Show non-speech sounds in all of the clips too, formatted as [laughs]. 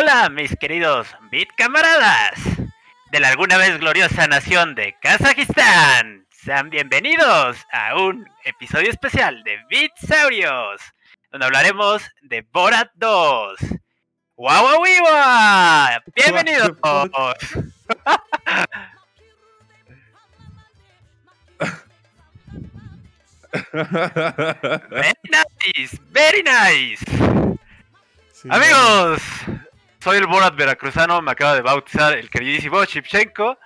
Hola, mis queridos Bit camaradas de la alguna vez gloriosa nación de Kazajistán. Sean bienvenidos a un episodio especial de Bitsaurios, donde hablaremos de Borat 2. ¡Wow, wow, wow! ¡Bienvenidos! [laughs] very nice, very nice. Amigos, soy el Borat veracruzano, me acaba de bautizar el queridísimo Shipchenko.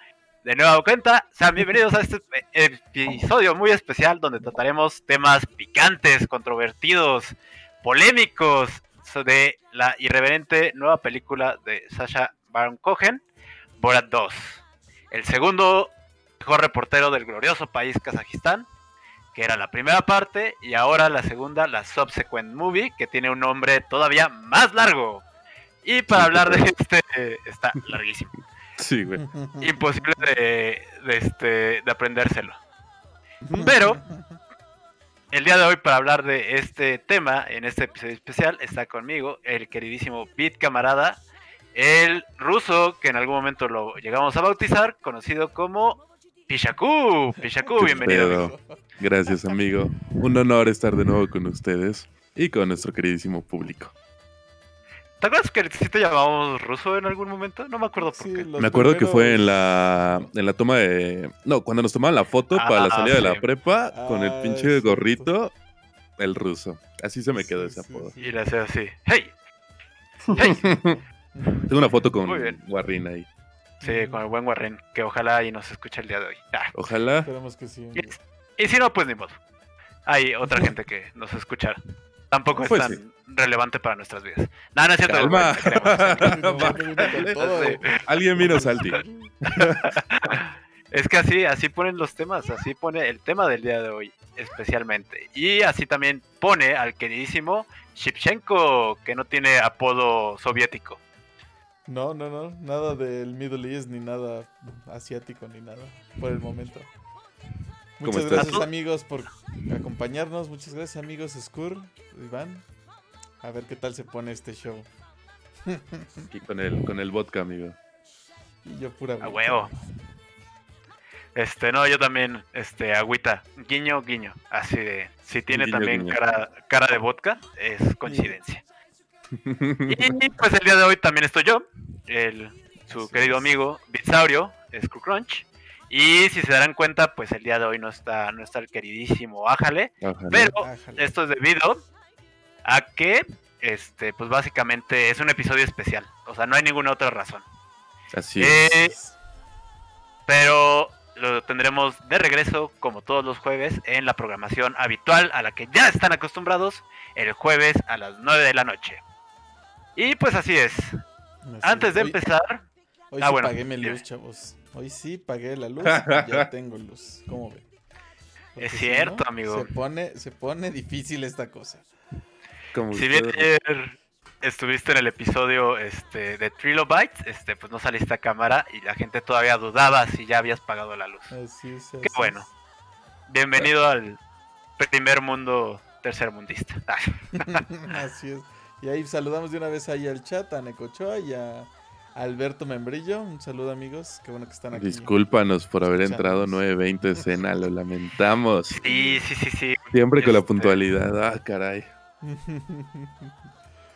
De nueva cuenta, sean bienvenidos a este episodio muy especial donde trataremos temas picantes, controvertidos, polémicos de la irreverente nueva película de Sasha Baron Cohen, Borat 2. El segundo mejor reportero del glorioso país Kazajistán, que era la primera parte, y ahora la segunda, la Subsequent Movie, que tiene un nombre todavía más largo. Y para hablar de este, está larguísimo. Sí, güey. Imposible de, de, este, de aprendérselo. Pero, el día de hoy, para hablar de este tema, en este episodio especial, está conmigo el queridísimo Beat Camarada, el ruso, que en algún momento lo llegamos a bautizar, conocido como Pishaku. Pishaku, bienvenido. Gracias, amigo. Un honor estar de nuevo con ustedes y con nuestro queridísimo público. ¿Te acuerdas que sí te llamábamos ruso en algún momento? No me acuerdo por qué. Me acuerdo que fue en la, en la toma de... No, cuando nos tomaban la foto para la Ah, salida de la prepa con el Ah, pinche gorrito, el ruso. Así se me quedó Sí, ese sí, apodo. Y le hacía así. ¡Hey! ¡Hey! [laughs] Tengo una foto con. Guarrín ahí. Sí, con el buen Warren, que ojalá y nos escuche el día de hoy. Ah, Ojalá. Esperemos que sí. Y, y si no, pues ni modo. Hay otra [laughs] gente que nos escucha. Tampoco es Pues. Relevante para nuestras vidas. No, no es cierto. Calma. [laughs] [laughs] Alguien vino Salti. Es que así, así ponen los temas, así pone el tema del día de hoy, especialmente. Y así también pone al queridísimo Shipchenko, que no tiene apodo soviético. No, no, no. Nada del Middle East, ni nada asiático, ni nada. Por el momento. ¿Cómo Muchas gracias, amigos, por acompañarnos. Muchas gracias, amigos Skur, Iván. A ver qué tal se pone este show. Aquí con el, con el vodka, amigo. Y yo pura A agüita. huevo. Este, no, yo también, este, agüita, guiño, guiño. Así de, si tiene Guiño, también guiño. Cara, cara de vodka, es coincidencia. [laughs] Y pues el día de hoy también estoy yo, el, su Así querido es. amigo Bitsaurio, Screwcrunch. Y si se darán cuenta, pues el día de hoy no está, no está el queridísimo Ájale. Pero Ájale. esto es debido a que, este, pues básicamente es un episodio especial. O sea, no hay ninguna otra razón. Así Eh, es. pero lo tendremos de regreso como todos los jueves en la programación habitual a la que ya están acostumbrados el jueves a las 9 de la noche. Y pues así es. Así Antes es. de Hoy- empezar, Hoy Ah, sí bueno, pagué mi luz, chavos. Hoy sí pagué la luz. y [laughs] ya tengo luz. ¿Cómo ven? Porque Es si cierto, amigo. Se pone, se pone difícil esta cosa. Como si bien ayer estuviste en el episodio este, de Trilobytes, este, pues no saliste a cámara y la gente todavía dudaba si ya habías pagado la luz. Así es. Qué bueno. es. Bienvenido al primer mundo tercermundista. [laughs] [laughs] Así es. Y ahí saludamos de una vez ahí al chat, a Necochoa y a Alberto Membrillo. Un saludo, amigos. Qué bueno que están aquí. Discúlpanos por haber entrado Escuchándonos. 9.20 de escena, lo lamentamos. Sí, sí, sí, sí. Siempre con la Este- puntualidad. Ah, caray.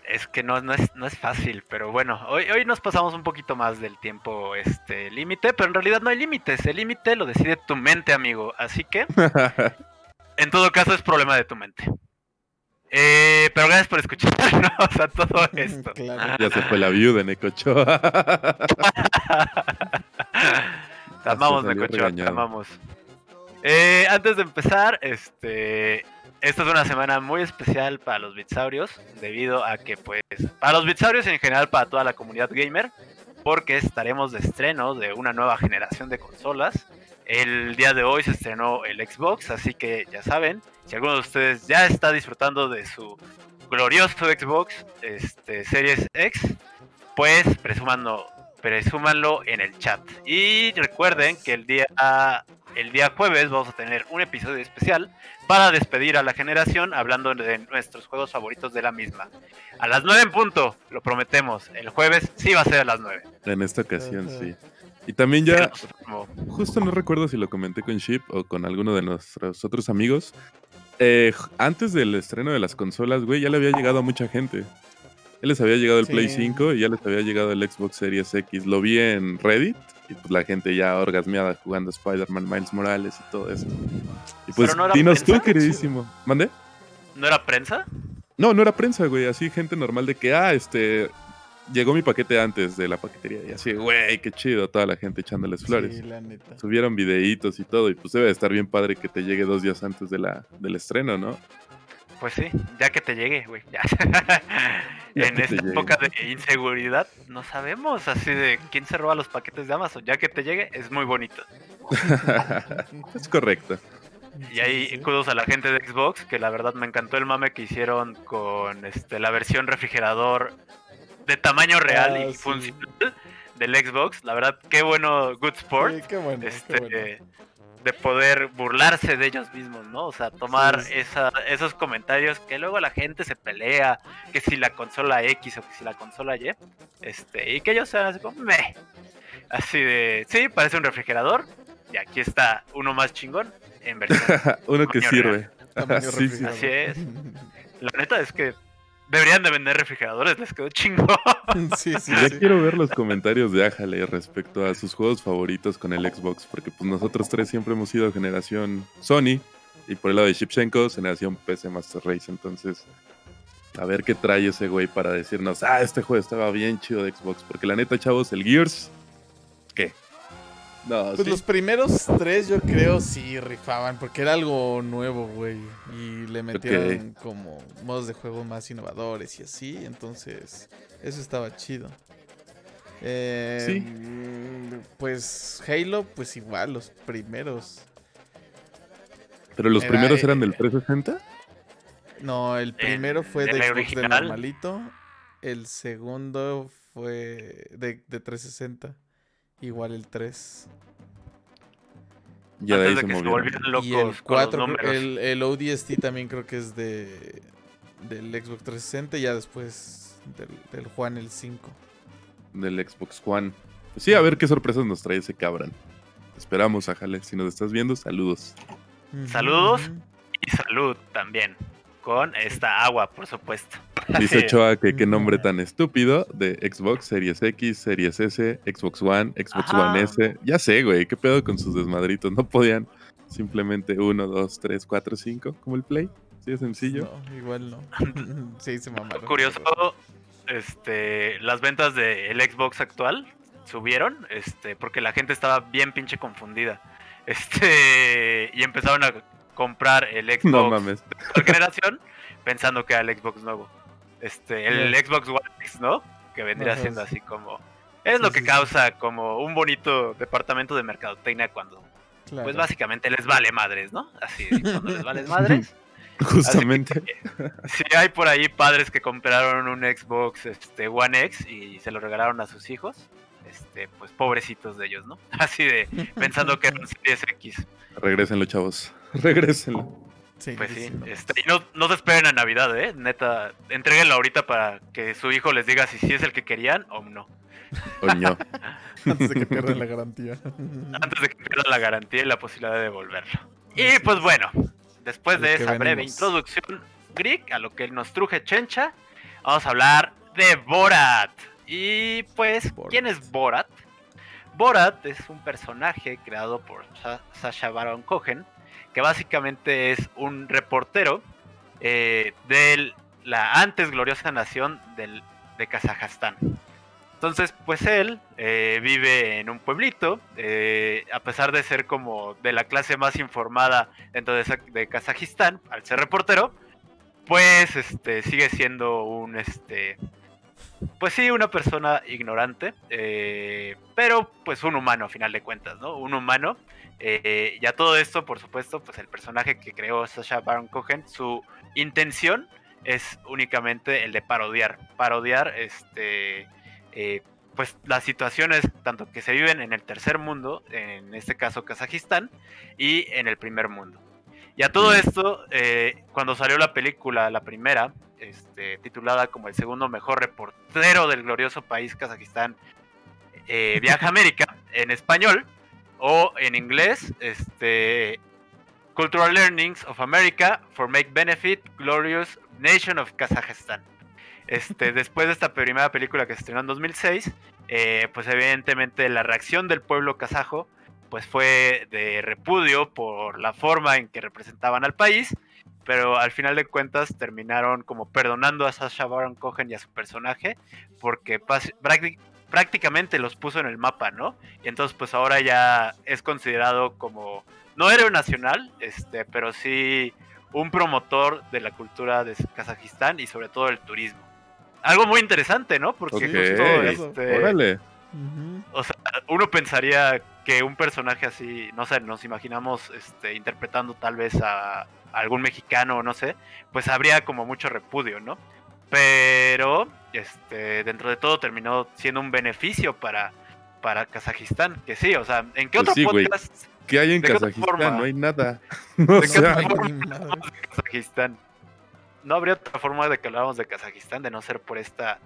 Es que no, no, es, no es fácil, pero bueno, hoy, hoy nos pasamos un poquito más del tiempo este límite, pero en realidad no hay límites, el límite lo decide tu mente, amigo, así que [laughs] en todo caso es problema de tu mente. Eh, pero gracias por escucharnos a todo [laughs] esto. claro. [laughs] ya se fue la viuda, Necochoa. Te amamos, salió Necochoa, te amamos. Eh, antes de empezar, este, esta es una semana muy especial para los bitsaurios, debido a que, pues, para los bitsaurios y en general para toda la comunidad gamer, porque estaremos de estreno de una nueva generación de consolas. El día de hoy se estrenó el Xbox, así que ya saben, si alguno de ustedes ya está disfrutando de su glorioso Xbox este, Series X, pues presúmanlo, presúmanlo en el chat. Y recuerden que el día el día jueves vamos a tener un episodio especial para despedir a la generación hablando de nuestros juegos favoritos de la misma. A las 9 en punto, lo prometemos. El jueves sí va a ser a las 9. En esta ocasión, sí. Y también ya, justo no recuerdo si lo comenté con Ship o con alguno de nuestros otros amigos. Eh, antes del estreno de las consolas, güey, ya le había llegado a mucha gente. Ya les había llegado el Play 5 y ya les había llegado el Xbox Series X. Lo vi en Reddit y pues la gente ya orgasmeada jugando Spider-Man, Miles Morales y todo eso. Y pues dinos tú, queridísimo. ¿Mande? ¿No era prensa? No, no era prensa, güey. Así gente normal de que, ah, este, llegó mi paquete antes de la paquetería y así, güey, qué chido, toda la gente echándoles flores. Subieron videitos y todo y pues debe de estar bien padre que te llegue dos días antes de la, del estreno, ¿no? Pues sí, ya que te llegue, güey. [laughs] en esta época de inseguridad, no sabemos así de quién se roba los paquetes de Amazon. Ya que te llegue, es muy bonito. [laughs] es correcto. Y ahí kudos a la gente de Xbox, que la verdad me encantó el mame que hicieron con este, la versión refrigerador de tamaño real ah, y funcional del Xbox. La verdad, qué bueno Good Sport. qué bueno, este, De poder burlarse de ellos mismos, ¿no? O sea, tomar esos comentarios que luego la gente se pelea, que si la consola X o que si la consola Y, este, y que ellos sean así como, meh. Así de, sí, parece un refrigerador. Y aquí está uno más chingón en versión. [laughs] uno que sirve. [laughs] Así es. La neta es que Deberían de vender refrigeradores, les quedó chingo. [laughs] Sí, sí, ya quiero ver los comentarios de Ájale respecto a sus juegos favoritos con el Xbox, porque pues nosotros tres siempre hemos sido generación Sony y por el lado de Shipchenko, generación PC Master Race. Entonces, a ver qué trae ese güey para decirnos, ah, este juego estaba bien chido de Xbox, porque la neta, chavos, el Gears. Pues los primeros tres yo creo sí rifaban, porque era algo nuevo, güey. Y le metieron como modos de juego más innovadores y así, entonces eso estaba chido. Eh, sí. Pues Halo, pues igual, los primeros. ¿Pero los primeros eran del 360? No, el primero fue de Xbox del normalito. El segundo fue de, de 360. Igual el 3. Ya de ahí se, locos y el 4, el, el, ODST también creo que es de del Xbox 360 y ya después del, del Juan el 5. Del Xbox. Pues sí, a ver qué sorpresas nos trae ese cabrón. Esperamos, Ajale. Si nos estás viendo, saludos. Saludos y salud también. Con esta agua, por supuesto. [laughs] Dice Ochoa que qué nombre tan estúpido de Xbox, Series X, Series S, Xbox One, Xbox One S. Ya sé, güey, qué pedo con sus desmadritos. No podían simplemente 1, 2, 3, 4, 5 como el Play. Sí, es sencillo. No, igual no. [laughs] sí, se mamaron. Curioso, este, las ventas del Xbox actual subieron, este, porque la gente estaba bien pinche confundida. [laughs] Este, y empezaron a comprar el Xbox de generación pensando que era el Xbox nuevo este, el Xbox One X, ¿no? Que vendría siendo así como... Es lo que causa como un bonito departamento de mercadotecnia cuando... Pues básicamente les vale madres, ¿no? Así, [laughs] cuando les vale madres. [laughs] Justamente. Si hay por ahí padres que compraron un Xbox este, One X y se lo regalaron a sus hijos. Este, pues pobrecitos de ellos, ¿no? [laughs] Así de pensando que eran Series X. Regrésenlo, chavos. Regrésenlo pues sí, este, y no, no se esperen a Navidad, ¿eh? Neta, entréguenlo ahorita para que su hijo les diga si sí es el que querían o no. O no. [laughs] Antes de que pierdan la garantía. [laughs] Antes de que pierdan la garantía y la posibilidad de devolverlo. Y pues bueno, después de esa breve introducción, Greek, a lo que nos truje Chencha, vamos a hablar de Borat. Y pues, ¿quién es Borat? Borat es un personaje creado por Sasha Baron Cohen, que básicamente es un reportero eh, de la antes gloriosa nación de Kazajstán. Entonces, pues él eh, vive en un pueblito, eh, a pesar de ser como de la clase más informada dentro de, de Kazajistán, al ser reportero, pues este, sigue siendo un, este, pues sí, una persona ignorante, pero pues un humano a final de cuentas, ¿no? Un humano eh, ya todo esto, por supuesto, pues el personaje que creó Sasha Baron Cohen, su intención es únicamente el de parodiar, parodiar este, eh, pues las situaciones tanto que se viven en el tercer mundo, en este caso Kazajistán, y en el primer mundo. Y a todo esto, eh, cuando salió la película, la primera, este, titulada como el segundo mejor reportero del glorioso país Kazajistán, eh, Viaja a América, en español, o en inglés, este, Cultural Learnings of America for Make Benefit Glorious Nation of Kazajistán. Este, [laughs] después de esta primera película que se estrenó en 2006, eh, pues evidentemente la reacción del pueblo kazajo pues fue de repudio por la forma en que representaban al país, pero al final de cuentas terminaron como perdonando a Sasha Baron Cohen y a su personaje, porque prácticamente los puso en el mapa, ¿no? Y entonces pues ahora ya es considerado como, no héroe nacional, este, pero sí un promotor de la cultura de Kazajistán y sobre todo el turismo. Algo muy interesante, ¿no? Porque justo este, O sea, uno pensaría que un personaje así, no sé, nos imaginamos este, interpretando tal vez a, algún mexicano, no sé, pues habría como mucho repudio, ¿no? Pero este, dentro de todo terminó siendo un beneficio para, para Kazajistán, que sí, o sea, ¿en qué pues otro podcast? ¿Qué hay en Kazajistán? No hay nada. No ¿De qué [laughs] otra forma de Kazajistán? No habría otra forma de que habláramos de Kazajistán de no ser por esta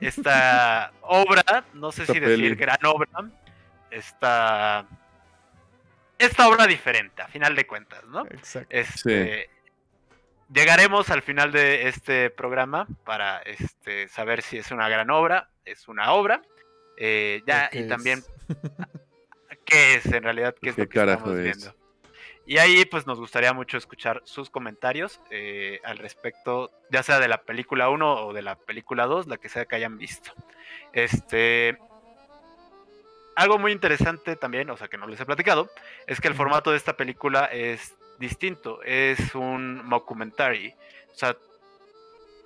esta obra, no sé si decir gran obra, esta, esta obra diferente, a final de cuentas, ¿no? Exacto. Este, llegaremos al final de este programa para este, saber si es una gran obra, es una obra, eh, ya, y también [laughs] qué es en realidad, qué es lo que estamos viendo. Y ahí pues nos gustaría mucho escuchar sus comentarios eh, al respecto, ya sea de la película 1 o de la película 2, la que sea que hayan visto. Este, algo muy interesante también, o sea que no les he platicado, es que el formato de esta película es distinto, es un mockumentary, o sea,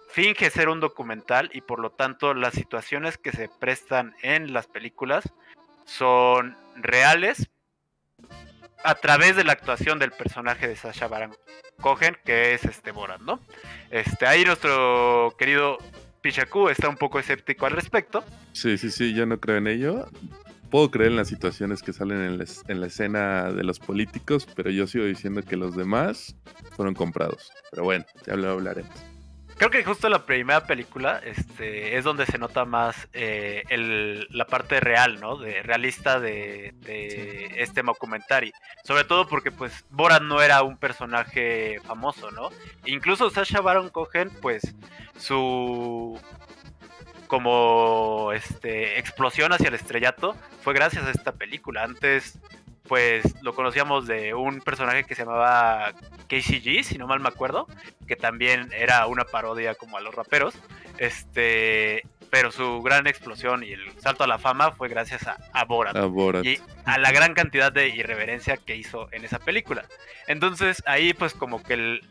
finge ser un documental y por lo tanto las situaciones que se prestan en las películas son reales a través de la actuación del personaje de Sasha Baron Cohen, que es este Borat, ¿no? Este, ahí nuestro querido Pichaku está un poco escéptico al respecto. Sí, sí, sí, yo no creo en ello puedo creer en las situaciones que salen en la, escena de los políticos, pero yo sigo diciendo que los demás fueron comprados. Pero bueno, ya lo hablaremos. Creo que justo la primera película este, es donde se nota más eh, la parte real, ¿no? De realista de, este documentary. Sobre todo porque, pues, Borat no era un personaje famoso, ¿no? Incluso Sasha Baron Cohen, pues, su como este explosión hacia el estrellato fue gracias a esta película. Antes pues lo conocíamos de un personaje que se llamaba KCG, si no mal me acuerdo, que también era una parodia como a los raperos. Este, pero su gran explosión y el salto a la fama fue gracias a, a, Borat, y a la gran cantidad de irreverencia que hizo en esa película. Entonces ahí pues como que el,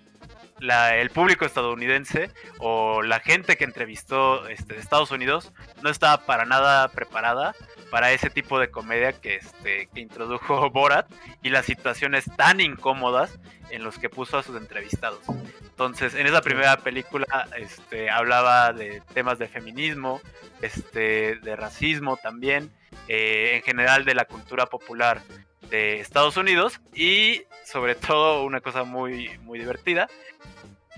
el público estadounidense o la gente que entrevistó este, de Estados Unidos no estaba para nada preparada para ese tipo de comedia que, este, que introdujo [laughs] Borat y las situaciones tan incómodas en los que puso a sus entrevistados. Entonces, en esa primera película este, hablaba de temas de feminismo, este, de racismo también, eh, en general de la cultura popular de Estados Unidos y sobre todo una cosa muy, muy divertida,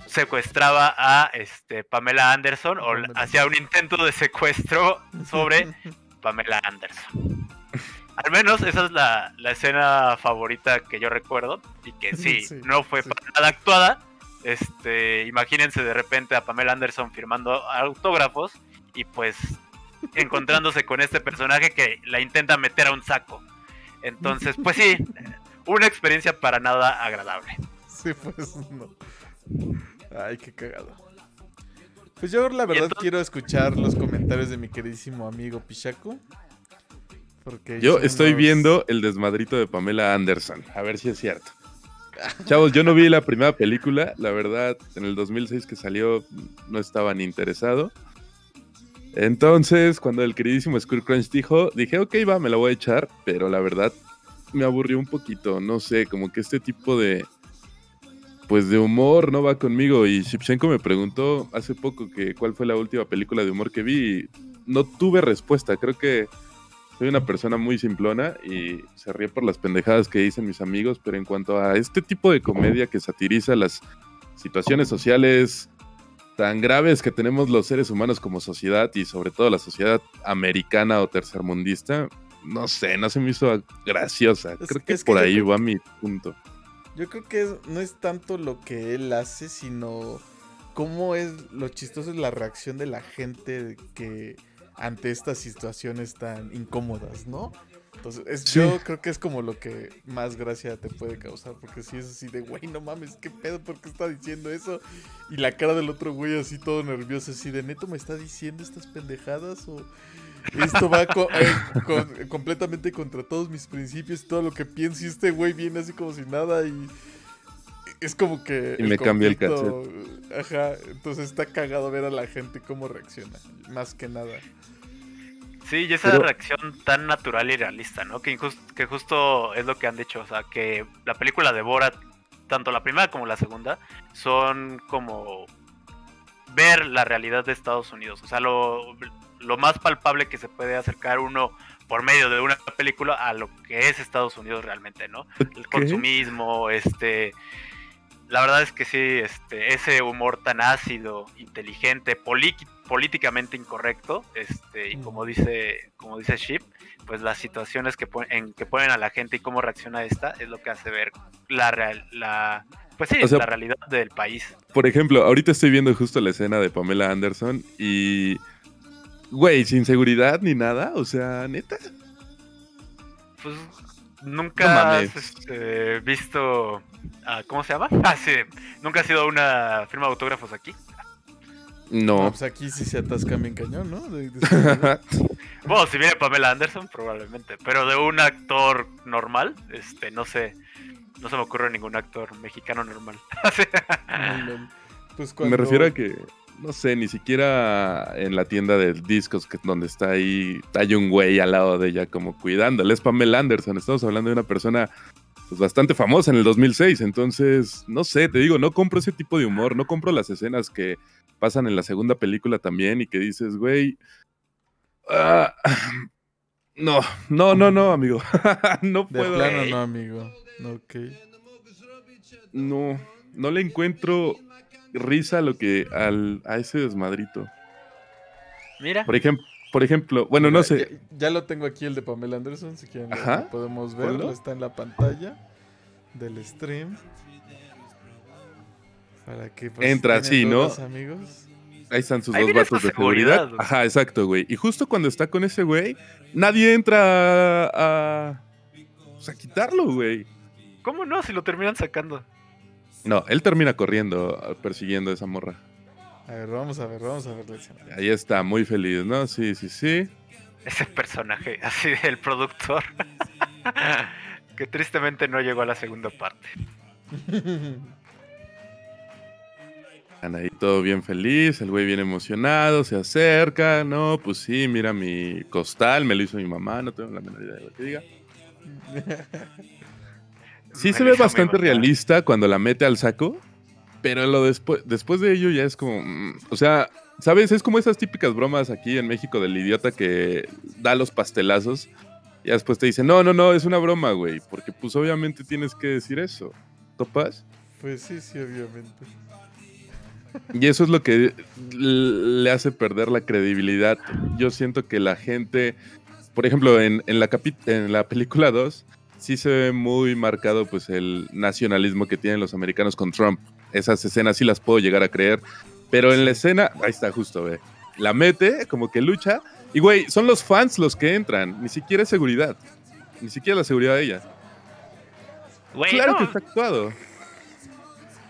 secuestraba a este, Pamela Anderson o hacía un intento de secuestro sobre [laughs] Pamela Anderson. Al menos esa es la, escena favorita que yo recuerdo y que [laughs] sí, no fue para nada actuada. Este, imagínense de repente a Pamela Anderson firmando autógrafos y pues encontrándose con este personaje que la intenta meter a un saco. Entonces, pues sí, una experiencia para nada agradable. Sí, pues no. Ay, qué cagado. Pues yo la verdad quiero escuchar los comentarios de mi queridísimo amigo Pichaco. Porque yo estoy viendo el desmadrito de Pamela Anderson. A ver si es cierto. [laughs] Chavos, yo no vi la primera película. La verdad, en el 2006 que salió no estaba ni interesado. Entonces, cuando el queridísimo Square Crunch dijo, dije, ok, va, me la voy a echar. Pero la verdad, me aburrió un poquito. No sé, como que este tipo de pues de humor no va conmigo. Y Shipchenko me preguntó hace poco que cuál fue la última película de humor que vi. no tuve respuesta. Creo que soy una persona muy simplona y se ríe por las pendejadas que dicen mis amigos, pero en cuanto a este tipo de comedia que satiriza las situaciones sociales tan graves que tenemos los seres humanos como sociedad y sobre todo la sociedad americana o tercermundista, no sé, no se me hizo graciosa. creo que, por ahí va mi punto. Yo creo que no es tanto lo que él hace, sino cómo es lo chistoso es la reacción de la gente que ante estas situaciones tan incómodas, ¿no? Entonces, yo creo que es como lo que más gracia te puede causar, porque si es así de, güey, no mames, ¿qué pedo? ¿Por qué está diciendo eso? Y la cara del otro güey así todo nervioso, así de, ¿neto me está diciendo estas pendejadas? ¿O esto va eh, completamente contra todos mis principios y todo lo que pienso? Y este güey viene así como si nada y es como que... Y me cambia el cassette. Ajá, entonces está cagado ver a la gente cómo reacciona, más que nada. Sí, y esa reacción tan natural y realista, ¿no? Que, que justo es lo que han dicho, o sea, que la película de Borat, tanto la primera como la segunda, son como ver la realidad de Estados Unidos, o sea, lo, lo más palpable que se puede acercar uno por medio de una película a lo que es Estados Unidos realmente, ¿no? El consumismo, este la verdad es que sí, este, ese humor tan ácido, inteligente, políticamente incorrecto, este, y como dice, como dice Ship, pues las situaciones que, en, que ponen a la gente y cómo reacciona esta es lo que hace ver la real, la pues sí, la realidad del país. Por ejemplo, ahorita estoy viendo justo la escena de Pamela Anderson y güey, sin seguridad ni nada, o sea, neta. Pues nunca has este, visto ¿Cómo se llama? [laughs] Ah, sí. ¿Nunca ha sido una firma de autógrafos aquí? No. pues aquí sí se atasca bien cañón, ¿no? [laughs] bueno, si viene Pamela Anderson, probablemente. Pero de un actor normal, este, no sé. No se me ocurre ningún actor mexicano normal. [laughs] pues Me refiero a que, no sé, ni siquiera en la tienda de discos que, donde está ahí, hay un güey al lado de ella como cuidándole. Es Pamela Anderson. Estamos hablando de una persona pues, bastante famosa en el 2006. Entonces, no sé, te digo, no compro ese tipo de humor, no compro las escenas que pasan en la segunda película también y que dices, güey, ah, no, no, no, no, amigo, [laughs] no puedo. De plano no, amigo, ok. No, no le encuentro risa a lo que al, a ese desmadrito. Mira. Por ejemplo, por ejemplo, bueno, no sé. Ya, lo tengo aquí el de Pamela Anderson, si quieren podemos verlo. Está en la pantalla del stream. Para que pues, Entra así, ¿no? Amigos. Ahí están sus dos vatos de seguridad. Ajá, exacto, güey. Y justo cuando está con ese güey, nadie entra a, pues, a quitarlo, güey. ¿Cómo no? Si lo terminan sacando. No, él termina corriendo, persiguiendo a esa morra. A ver, vamos a ver, vamos a ver Ahí está, muy feliz, ¿no? Sí, sí, sí. Ese personaje, [laughs] así del productor, [laughs] que tristemente no llegó a la segunda parte. [laughs] Están ahí todo bien feliz, el güey bien emocionado, se acerca, no, pues sí, mira mi costal, me lo hizo mi mamá, no tengo la menor idea de lo que diga. Sí se ve bastante realista cuando la mete al saco, pero lo después, después de ello ya es como. Mm, o sea, ¿sabes? Es como esas típicas bromas aquí en México del idiota que da los pastelazos. Y después te dice, no, no, no, es una broma, güey. Porque pues obviamente tienes que decir eso. ¿Topas? Pues sí, sí, obviamente. Y eso es lo que le hace perder la credibilidad. Yo siento que la gente, por ejemplo, en, la, en la película 2, sí se ve muy marcado pues el nacionalismo que tienen los americanos con Trump esas escenas sí las puedo llegar a creer. Pero en la escena, ahí está justo, ve. La mete, como que lucha. Y güey, son los fans los que entran. Ni siquiera es seguridad. Ni siquiera la seguridad de ella. claro que está actuado.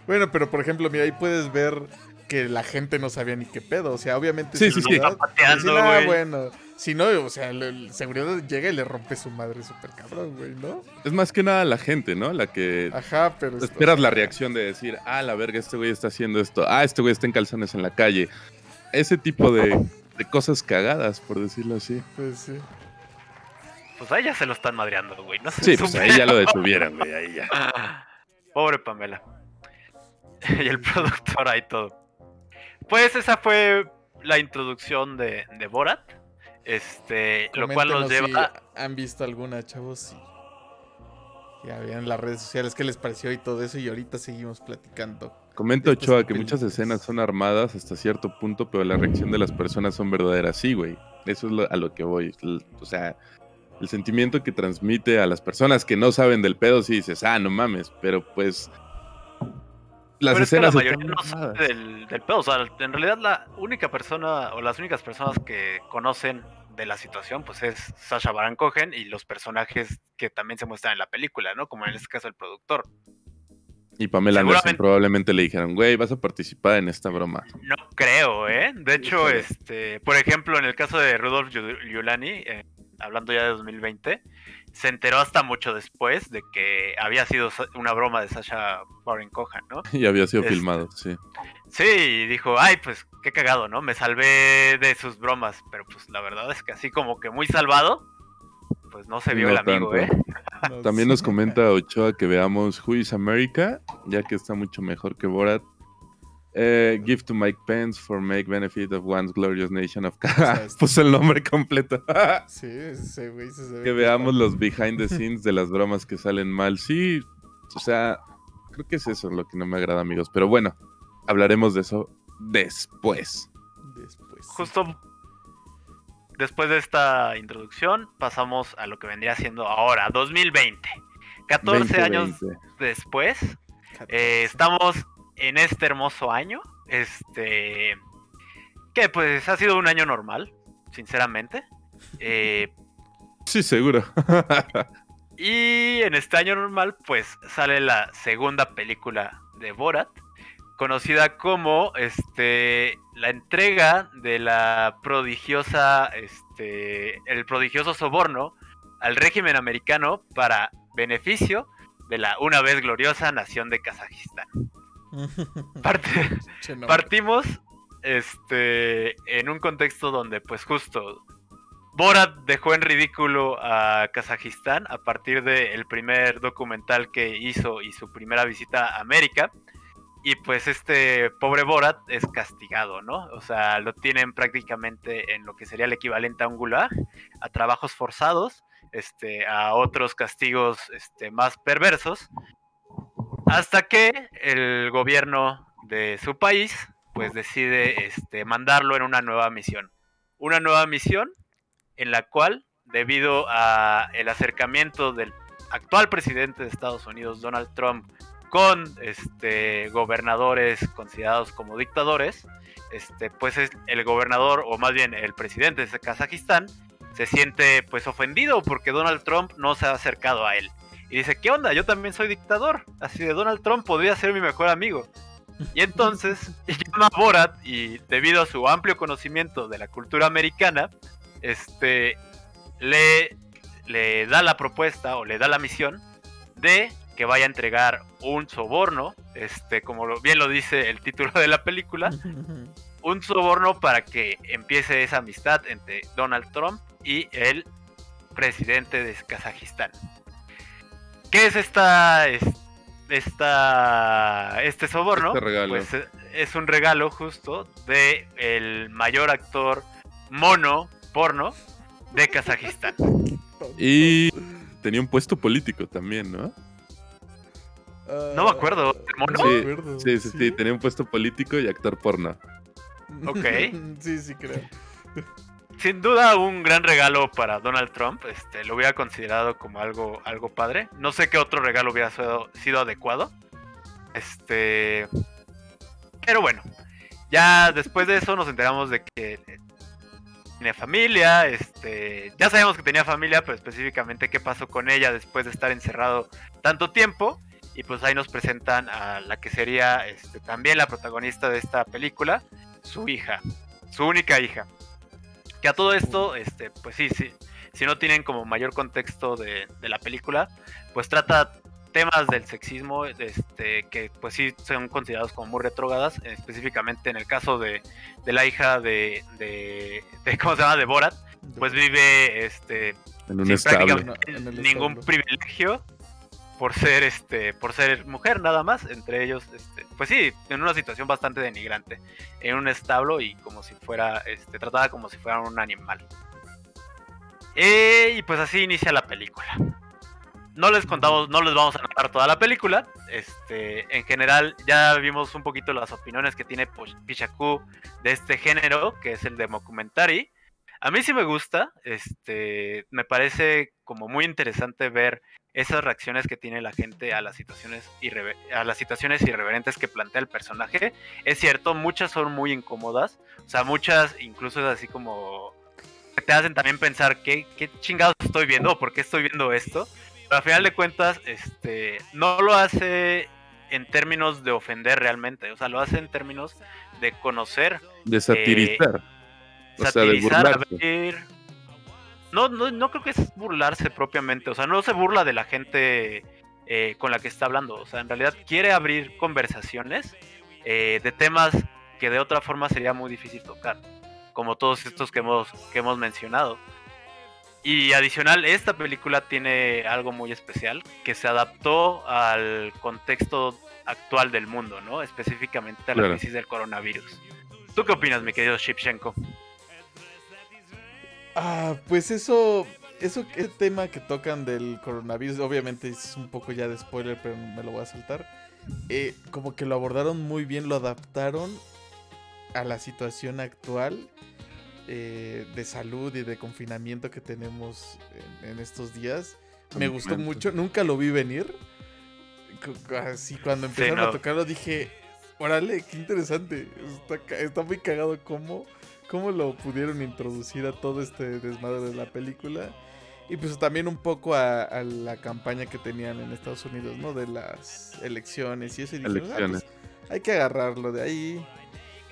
Bueno, pero por ejemplo, mira, ahí puedes ver que la gente no sabía ni qué pedo. O sea, obviamente. Sí, sí, sí. Ah, bueno. Si no, o sea, el, seguridad llega y le rompe su madre súper cabrón, güey, ¿no? Es más que nada la gente, ¿no? La que. Ajá, pero. Esperas la reacción de decir, ah, la verga, este güey está haciendo esto. Ah, este güey está en calzones en la calle. Ese tipo de, cosas cagadas, por decirlo así. Pues sí. Pues ahí ya se lo están madreando, güey. No sí, [laughs] pues ahí ya lo detuvieron, güey, ahí ya. [laughs] Pobre Pamela. [laughs] y el productor ahí todo. Pues esa fue la introducción de, de Borat Este, lo cual nos lleva. ¿Han visto alguna, chavos? Ya en las redes sociales qué les pareció y todo eso, y ahorita seguimos platicando. Comento, Ochoa, que muchas escenas son armadas hasta cierto punto, pero la reacción de las personas son verdaderas. Sí, güey. Eso es a lo que voy. O sea, el sentimiento que transmite a las personas que no saben del pedo, sí dices, ah, no mames, pero pues las escenas. la mayoría no sabe del, del, pedo. O sea, en realidad la única persona o las únicas personas que conocen de la situación, pues es Sasha Baron Cohen y los personajes que también se muestran en la película, ¿no? Como en este caso el productor. Y Pamela Anderson probablemente le dijeron, güey, vas a participar en esta broma. No creo, ¿eh? De hecho, este, por ejemplo, en el caso de Rudolf Giuliani, eh, hablando ya de 2020, se enteró hasta mucho después de que había sido una broma de Sasha Baron Cohen, ¿no? [laughs] Y había sido este, filmado, sí. Sí, y dijo, ay, pues qué cagado, ¿no? Me salvé de sus bromas, pero pues la verdad es que así como que muy salvado, pues no se vio el amigo, ¿eh? [laughs] También nos comenta Ochoa que veamos Who is America, ya que está mucho mejor que Borat. Eh, give to Mike Pence for make benefit of one's glorious nation of [laughs] Puso el nombre completo. [laughs] sí, sí, güey. que veamos los behind the scenes de las bromas que salen mal. Sí, o sea, creo que es eso lo que no me agrada, amigos. Pero bueno, hablaremos de eso después. Después. Justo después de esta introducción, pasamos a lo que vendría siendo ahora, 2020. 14 años después, eh, estamos en este hermoso año. Este. Que pues ha sido un año normal, sinceramente. Eh, [laughs] sí, seguro. y en este año normal, pues sale la segunda película de Borat, conocida como este la entrega de la prodigiosa este el prodigioso soborno al régimen americano para beneficio de la una vez gloriosa nación de Kazajistán. [laughs] partimos este, en un contexto donde, pues justo, Borat dejó en ridículo a Kazajistán a partir del primer documental que hizo y su primera visita a América. Y pues este pobre Borat es castigado, ¿no? O sea, lo tienen prácticamente en lo que sería el equivalente a un gulag, a trabajos forzados, este, a otros castigos este, más perversos. Hasta que el gobierno de su país pues decide este, mandarlo en una nueva misión. Una nueva misión en la cual, debido a el acercamiento del actual presidente de Estados Unidos, Donald Trump, con este, gobernadores considerados como dictadores, este, pues es el gobernador, o más bien el presidente de Kazajistán, se siente pues ofendido porque Donald Trump no se ha acercado a él. Y dice, ¿qué onda? Yo también soy dictador. Así de Donald Trump podría ser mi mejor amigo. Y entonces [laughs] llama a Borat y debido a su amplio conocimiento de la cultura americana, este, le, le da la propuesta o le da la misión de que vaya a entregar un soborno, este, como bien lo dice el título de la película, [laughs] un soborno para que empiece esa amistad entre Donald Trump y el presidente de Kazajistán. ¿Qué es esta, esta este soborno? Este pues eh, es un regalo justo de el mayor actor mono porno de Kazajistán. Y tenía un puesto político también, ¿no? no me acuerdo. ¿Mono? Sí, sí, sí, tenía un puesto político y actor porno. Ok. [laughs] sí, sí, creo sin duda un gran regalo para Donald Trump. Este, lo hubiera considerado como algo, algo padre. No sé qué otro regalo hubiera sido, adecuado. Este. Pero bueno. Ya después de eso nos enteramos de que tiene familia. Este. Ya sabemos que tenía familia, pero específicamente qué pasó con ella después de estar encerrado tanto tiempo. Y pues ahí nos presentan a la que sería este, también la protagonista de esta película, su hija, su única hija. Que a todo esto, este, pues sí, sí, si no tienen como mayor contexto de, la película, pues trata temas del sexismo este, que pues sí son considerados como muy retrogadas, específicamente en el caso de, la hija de, de, [laughs] ¿cómo se llama? De Borat, pues vive este, sin prácticamente ningún privilegio por ser este por ser mujer nada más entre ellos este pues sí en una situación bastante denigrante en un establo y como si fuera este tratada como si fuera un animal Eh, y pues así inicia la película. No les contamos, no les vamos a narrar toda la película. Este, en general, ya vimos un poquito las opiniones que tiene Pichaku de este género, que es el de documentary. A mí sí me gusta, este, me parece como muy interesante ver esas reacciones que tiene la gente a las situaciones a las situaciones irreverentes que plantea el personaje. Es cierto, muchas son muy incómodas, o sea, muchas incluso es así como te hacen también pensar qué, qué chingados estoy viendo, por qué estoy viendo esto. Pero al final de cuentas, este, no lo hace en términos de ofender realmente, o sea, lo hace en términos de conocer. De satirizar. Eh, satirizar, no, no, no creo que es burlarse propiamente, o sea, no se burla de la gente eh, con la que está hablando, o sea, en realidad quiere abrir conversaciones eh, de temas que de otra forma sería muy difícil tocar, como todos estos que hemos, que hemos mencionado. Y adicional, esta película tiene algo muy especial, que se adaptó al contexto actual del mundo, ¿no? Específicamente a la crisis del coronavirus. ¿Tú qué opinas, mi querido Shipchenko? Ah, pues eso, eso, el tema que tocan del coronavirus, obviamente es un poco ya de spoiler, pero me lo voy a saltar. Eh, como que lo abordaron muy bien, lo adaptaron a la situación actual eh, de salud y de confinamiento que tenemos en, estos días. Me gustó mucho, nunca lo vi venir. Así cuando empezaron a tocarlo dije, órale, qué interesante. Está, está muy cagado cómo cómo lo pudieron introducir a todo este desmadre de la película. Y pues también un poco a, la campaña que tenían en Estados Unidos, ¿no? De las elecciones y eso. Y ah, pues, hay que agarrarlo de ahí.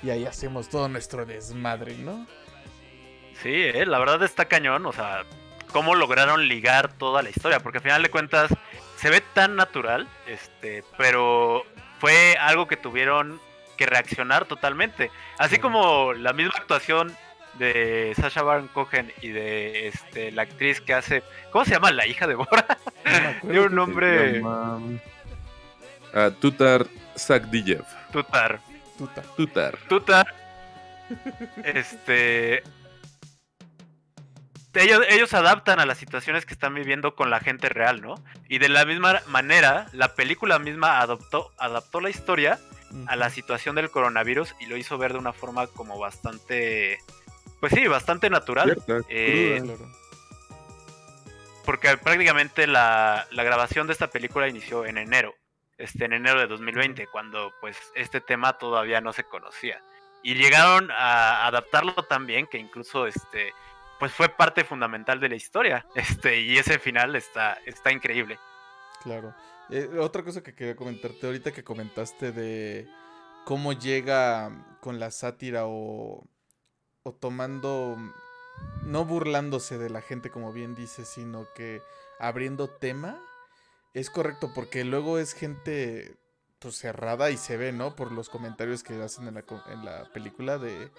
Y ahí hacemos todo nuestro desmadre, ¿no? Sí, eh, la verdad está cañón. O sea, cómo lograron ligar toda la historia. Porque al final de cuentas se ve tan natural. Este, pero fue algo que tuvieron reaccionar totalmente. Así como la misma actuación de Sasha Baron Cohen y de este, la actriz que hace. ¿Cómo se llama? La hija de Bora. [laughs] Tiene un nombre. Uh, Tutar Sagdiyev. Tutar. Tutar. Tutar. Tutar. Este. Ellos, ellos adaptan a las situaciones que están viviendo con la gente real, ¿no? Y de la misma manera, la película misma adoptó, adaptó la historia a la situación del coronavirus y lo hizo ver de una forma como bastante, pues sí, bastante natural. Eh, porque prácticamente la, grabación de esta película inició en enero, este, en enero de 2020, cuando pues este tema todavía no se conocía. Y llegaron a adaptarlo tan bien que incluso este, pues fue parte fundamental de la historia. [laughs] Este, y ese final está, está increíble. Claro. Eh, otra cosa que quería comentarte ahorita que comentaste de cómo llega con la sátira o, o tomando, no burlándose de la gente como bien dice, sino que abriendo tema, es correcto porque luego es gente pues cerrada y se ve, ¿no? Por los comentarios que hacen en la, en la película de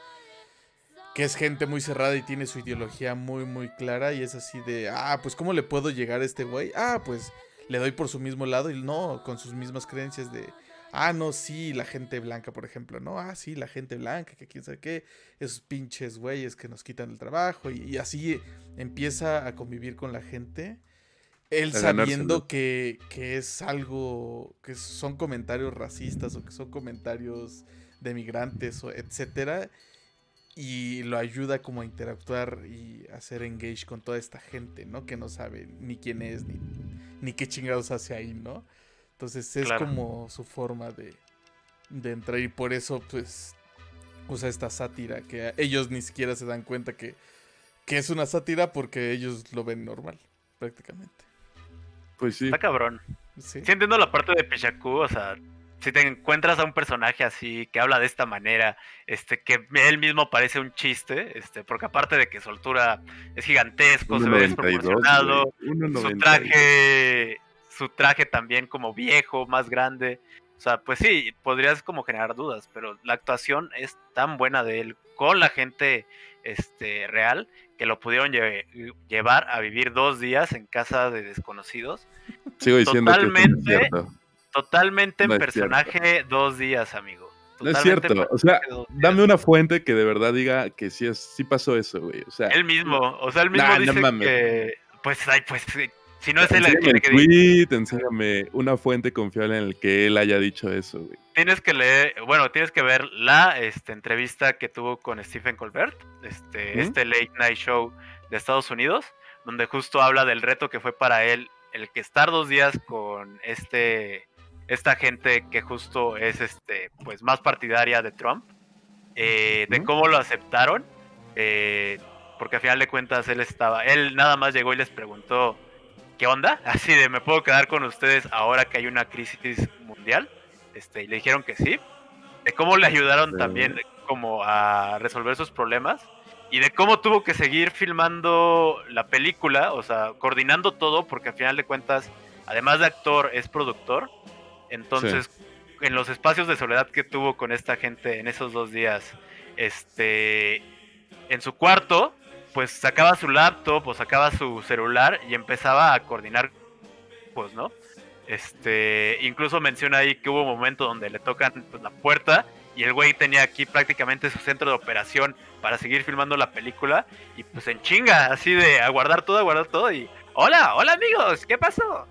que es gente muy cerrada y tiene su ideología muy muy clara y es así de, ah, pues ¿cómo le puedo llegar a este güey? Ah, pues le doy por su mismo lado y no con sus mismas creencias de, ah, no, sí, la gente blanca, por ejemplo, no, ah, sí, la gente blanca, que quién sabe qué, esos pinches güeyes que nos quitan el trabajo y, así empieza a convivir con la gente. Él sabiendo que, que, es algo, que son comentarios racistas o que son comentarios de migrantes o etcétera y lo ayuda como a interactuar y hacer engage con toda esta gente, ¿no? Que no sabe ni quién es, ni, ni qué chingados hace ahí, ¿no? Entonces es como su forma de, de entrar y por eso pues usa esta sátira que ellos ni siquiera se dan cuenta que, que es una sátira porque ellos lo ven normal, prácticamente. Pues sí. Está cabrón. Sí. entiendo la parte de Pichaku, o sea, si te encuentras a un personaje así que habla de esta manera, este, que él mismo parece un chiste, este, porque aparte de que su altura es gigantesco, se ve desproporcionado, su traje, su traje también como viejo, más grande. O sea, pues sí, podrías como generar dudas, pero la actuación es tan buena de él con la gente este, real que lo pudieron llevar a vivir dos días en casa de desconocidos. Sigo diciendo Totalmente, Totalmente en personaje dos días, amigo. no es cierto. O sea, dame una fuente que de verdad diga que sí, es, sí pasó eso, güey. O sea, él mismo. O sea, él mismo dice que. Pues, ay, pues. Si no es él el que tweet, enséñame una fuente confiable en el que él haya dicho eso, güey. Tienes que leer, bueno, tienes que ver la este, entrevista que tuvo con Stephen Colbert, este, este late night show de Estados Unidos, donde justo habla del reto que fue para él el que estar dos días con este esta gente que justo es este pues más partidaria de Trump eh, de cómo lo aceptaron eh, porque al final de cuentas él estaba él nada más llegó y les preguntó qué onda [laughs] así de me puedo quedar con ustedes ahora que hay una crisis mundial este y le dijeron que sí de cómo le ayudaron también como a resolver sus problemas y de cómo tuvo que seguir filmando la película, o sea, coordinando todo, porque al final de cuentas, además de actor, es productor. Entonces, en los espacios de soledad que tuvo con esta gente en esos dos días, este, en su cuarto, pues sacaba su laptop o sacaba su celular y empezaba a coordinar, pues, ¿no? Este, incluso menciona ahí que hubo un momento donde le tocan pues, la puerta y el güey tenía aquí prácticamente su centro de operación para seguir filmando la película y pues en chinga, así de aguardar todo, aguardar todo y hola, hola amigos, ¿qué pasó?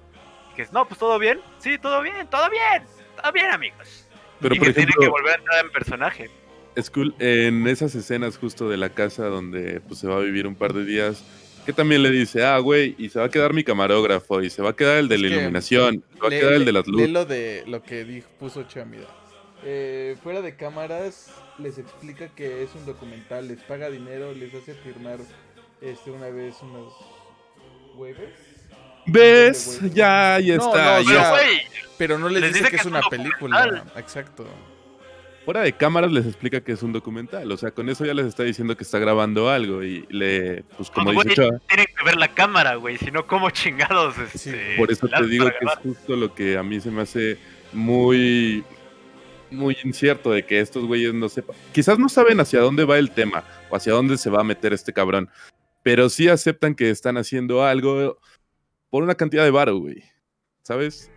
Que no, pues todo bien, sí, todo bien, todo bien, todo bien amigos. Pero y por que ejemplo, tiene que volver a entrar en personaje. Skull, en esas escenas justo de la casa donde pues, se va a vivir un par de días, que también le dice, ah, güey, y se va a quedar mi camarógrafo, y se va a quedar el de la iluminación, se va a quedar el de las luces. lo de lo que dijo, puso Chamida. Eh, fuera de cámaras les explica que es un documental, les paga dinero, les hace firmar este una vez unos waivers. ¿Ves? Ya, ya está. No, ya. Pero, no les, dice, que, es una película. Exacto. Fuera de cámaras les explica que es un documental. O sea, con eso ya les está diciendo que está grabando algo. Y le, pues como no, dice güey, Tienen que ver la cámara, güey. Si no, ¿cómo chingados? Este, sí, por eso te digo que es justo lo que a mí se me hace muy muy incierto de que estos güeyes no sepan. Quizás no saben hacia dónde va el tema o hacia dónde se va a meter este cabrón, pero sí aceptan que están haciendo algo por una cantidad de varo, güey. ¿Sabes?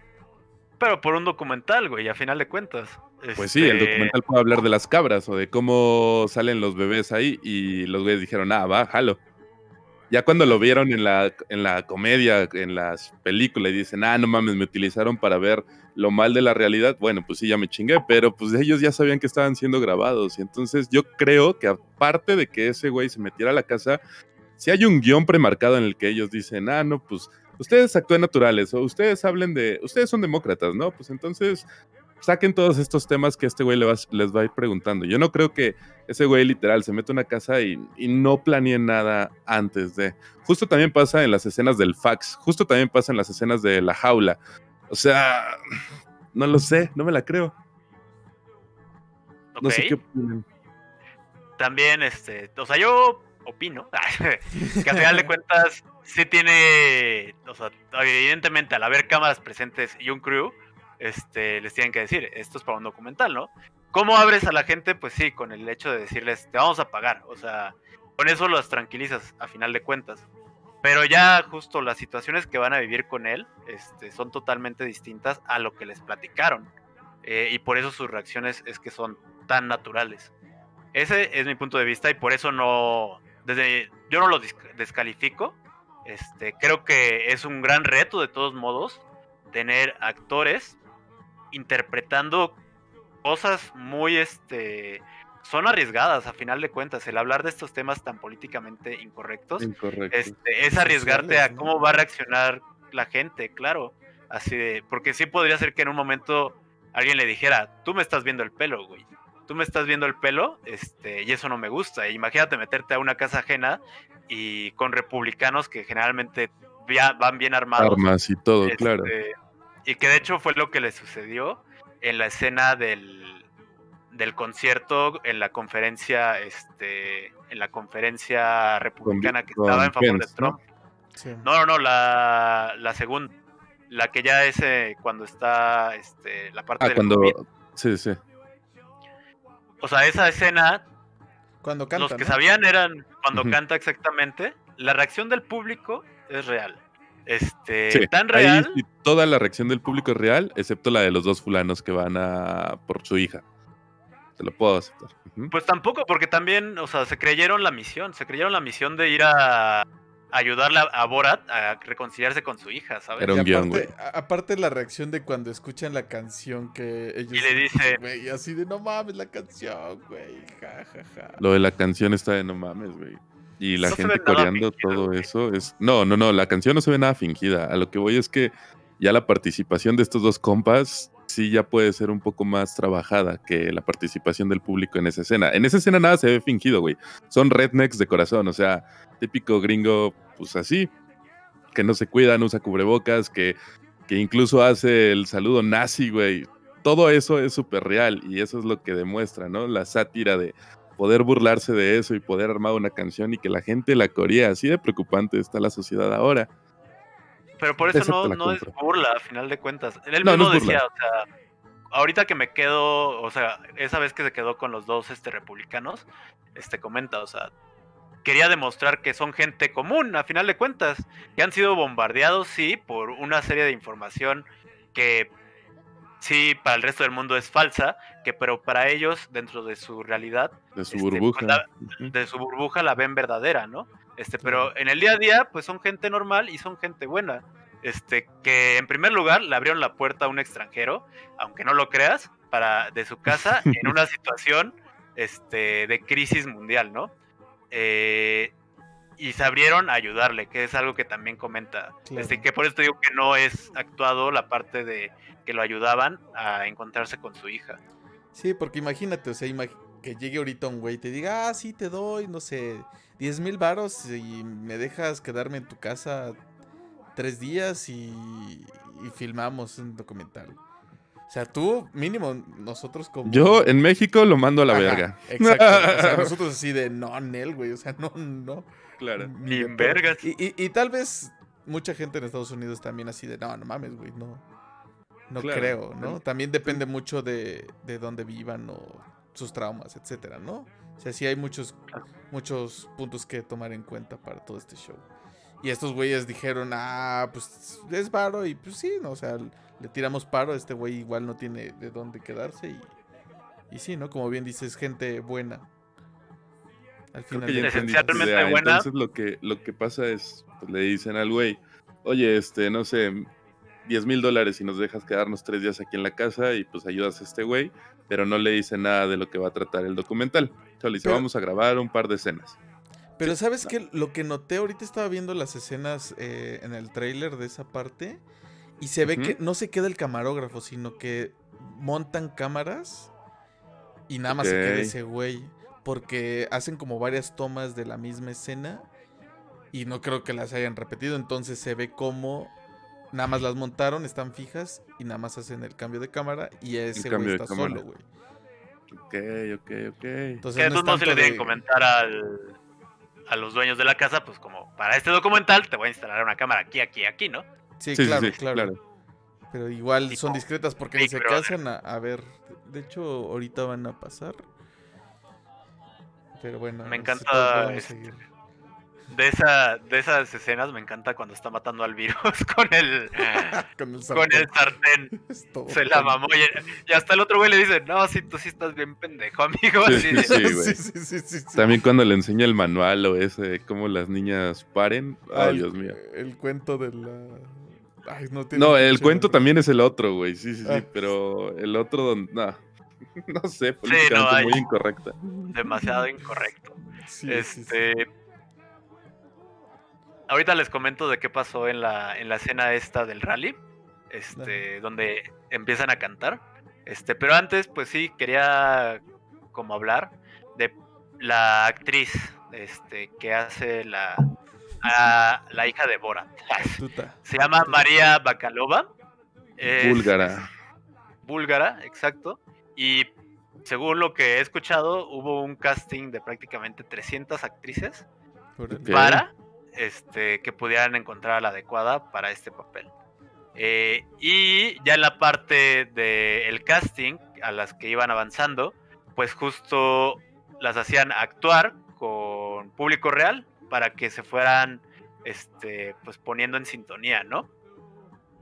Pero por un documental, güey, a final de cuentas. Pues sí, el este documental puede hablar de las cabras o de cómo salen los bebés ahí y los güeyes dijeron, ah, va, jalo. Ya cuando lo vieron en la, en la comedia, en las películas, y dicen, ah, no mames, me utilizaron para ver lo mal de la realidad, bueno, pues sí, ya me chingué, pero pues ellos ya sabían que estaban siendo grabados. Y entonces yo creo que aparte de que ese güey se metiera a la casa, si hay un guion premarcado en el que ellos dicen, ah, no, pues ustedes actúen naturales o ustedes hablen de, ustedes son demócratas, ¿no? Pues entonces saquen todos estos temas que este güey les va, a ir preguntando. Yo no creo que ese güey literal se mete a una casa y, y, no planee nada antes de. Justo también pasa en las escenas del fax, justo también pasa en las escenas de la jaula. O sea, no lo sé, no me la creo. No sé qué opinan. También, este, o sea, yo opino [laughs] que al final de cuentas sí tiene, o sea, evidentemente al haber cámaras presentes y un crew, este, les tienen que decir, esto es para un documental, ¿no? ¿Cómo abres a la gente? Pues sí, con el hecho de decirles, te vamos a pagar, o sea, con eso los tranquilizas a final de cuentas. Pero ya justo las situaciones que van a vivir con él este, son totalmente distintas a lo que les platicaron. Eh, y por eso sus reacciones es que son tan naturales. Ese es mi punto de vista y por eso no, desde, yo no lo descalifico. Este, creo que es un gran reto de todos modos tener actores interpretando cosas muy este son arriesgadas a final de cuentas. El hablar de estos temas tan políticamente incorrectos este, es arriesgarte a cómo va a reaccionar la gente, claro. Así de, porque sí podría ser que en un momento alguien le dijera, tú me estás viendo el pelo, güey. Tú me estás viendo el pelo, este, y eso no me gusta. Imagínate meterte a una casa ajena y con republicanos que generalmente van bien armados. Armas y todo, claro. Este, y que de hecho fue lo que le sucedió en la escena del, del concierto en la conferencia este en la conferencia republicana que estaba en favor de Trump. ¿no? no, no, la, la segunda, la que ya es eh, cuando está este la parte ah, cuando sí, sí. O sea, esa escena cuando canta, los que sabían eran cuando canta exactamente, la reacción del público es real. Este, tan real. toda la reacción del público es real, excepto la de los dos fulanos que van a por su hija. te lo puedo aceptar. Pues tampoco, porque también, o sea, se creyeron la misión, se creyeron la misión de ir a ayudarle a Borat a reconciliarse con su hija, ¿sabes? Era un guion, güey. Aparte la reacción de cuando escuchan la canción que ellos... Y le dice... Güey, así de no mames la canción, güey, ja, ja, ja. Lo de la canción está de no mames, güey. Y la gente coreando todo eso es... No, no, no, la canción no se ve nada fingida. A lo que voy es que ya la participación de estos dos compas sí ya puede ser un poco más trabajada que la participación del público en esa escena. En esa escena nada se ve fingido, güey. Son rednecks de corazón, o sea, típico gringo, pues así, que no se cuida, no usa cubrebocas, que, que incluso hace el saludo nazi, güey. Todo eso es súper real y eso es lo que demuestra, ¿no? La sátira de poder burlarse de eso y poder armar una canción y que la gente la corea. Así de preocupante está la sociedad ahora. Pero por eso no, es burla, a final de cuentas. Él mismo decía, o sea, ahorita que me quedo, o sea, esa vez que se quedó con los dos este, republicanos, este comenta, o sea, quería demostrar que son gente común, a final de cuentas, que han sido bombardeados, sí, por una serie de información que sí, para el resto del mundo es falsa, que pero para ellos, dentro de su realidad, de su este, pues, burbuja, de su burbuja la ven verdadera, ¿no? Este, pero en el día a día, pues son gente normal y son gente buena. Este, que en primer lugar le abrieron la puerta a un extranjero, aunque no lo creas, para de su casa en una [laughs] situación este, de crisis mundial, ¿no? Eh, y se abrieron a ayudarle, que es algo que también comenta. Este, que por eso digo que no es actuado la parte de que lo ayudaban a encontrarse con su hija. Sí, porque imagínate, o sea, que llegue ahorita un güey y te diga, ah, sí, te doy, no sé, 10 mil varos y me dejas quedarme en tu casa tres días y, y filmamos un documental. O sea, tú, mínimo, nosotros como. Yo en México lo mando a la verga. Exacto. O sea, [laughs] nosotros así de no, Nel, güey. O sea, no, no. Claro. Ni en vergas. Y, y, y, tal vez mucha gente en Estados Unidos también así de no, no mames, güey. No. No creo, ¿no? También depende mucho de, de dónde vivan o sus traumas, etcétera, ¿no? O sea, sí hay muchos, muchos puntos que tomar en cuenta para todo este show. Y estos güeyes dijeron, ah, pues es varo y pues sí, ¿no? O sea, le tiramos paro, este güey igual no tiene de dónde quedarse y, y sí, ¿no? Como bien dices, gente buena. Al final esencialmente ah, buena. Entonces lo que, lo que pasa es, pues, le dicen al güey, oye, este, no sé, 10 mil dólares y nos dejas quedarnos tres días aquí en la casa y pues ayudas a este güey, pero no le dice nada de lo que va a tratar el documental. Solo dice, vamos a grabar un par de escenas. Pero sabes que lo que noté ahorita estaba viendo las escenas eh, en el trailer de esa parte y se ve que no se queda el camarógrafo, sino que montan cámaras y nada más se queda ese güey. Porque hacen como varias tomas de la misma escena y no creo que las hayan repetido. Entonces se ve como nada más las montaron, están fijas y nada más hacen el cambio de cámara y ese güey está solo, güey. Ok, ok, ok. Entonces, no, no se le deben comentar al, a los dueños de la casa, pues como para este documental te voy a instalar una cámara aquí, aquí, aquí, ¿no? Sí, claro, claro, Pero igual son discretas porque ni se casan a, ver. De hecho, ahorita van a pasar. Pero bueno. Me encanta. [laughs] De, esa, de esas escenas me encanta cuando está matando al virus [laughs] [laughs] con el, con el sartén. Se la mamó. Y, hasta el otro güey le dice, no, si tú sí estás bien pendejo, amigo. Sí, sí, sí, También cuando le enseña el manual o ese, cómo las niñas paren. Ay, Dios mío. El cuento de la... Ay, no, no el cuento también es el otro, güey. Sí, sí, sí. Ah. Pero el otro, no, no sé, políticamente muy incorrecta. Demasiado incorrecto. este ahorita les comento de qué pasó en la, en la escena esta del rally, este, donde empiezan a cantar. Este, pero antes, pues sí, quería como hablar de la actriz este, que hace la, la hija de Bora. Se llama María Bakalova. búlgara. Búlgara, exacto. Y según lo que he escuchado, hubo un casting de prácticamente 300 actrices para este, que pudieran encontrar la adecuada para este papel. Eh, y ya en la parte del casting, a las que iban avanzando, pues justo las hacían actuar con público real para que se fueran este, pues poniendo en sintonía, ¿no?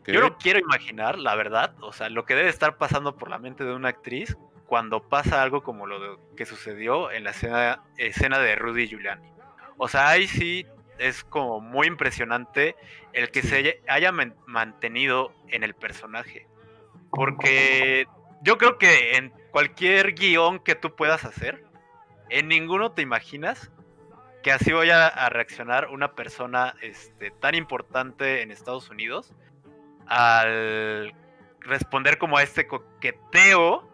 Yo no quiero imaginar, la verdad, o sea, lo que debe estar pasando por la mente de una actriz cuando pasa algo como lo que sucedió en la escena, escena de Rudy Giuliani. O sea, ahí sí es como muy impresionante el que se haya mantenido en el personaje. Porque yo creo que en cualquier guion que tú puedas hacer, en ninguno te imaginas que así vaya a reaccionar una persona este, tan importante en Estados Unidos al responder como a este coqueteo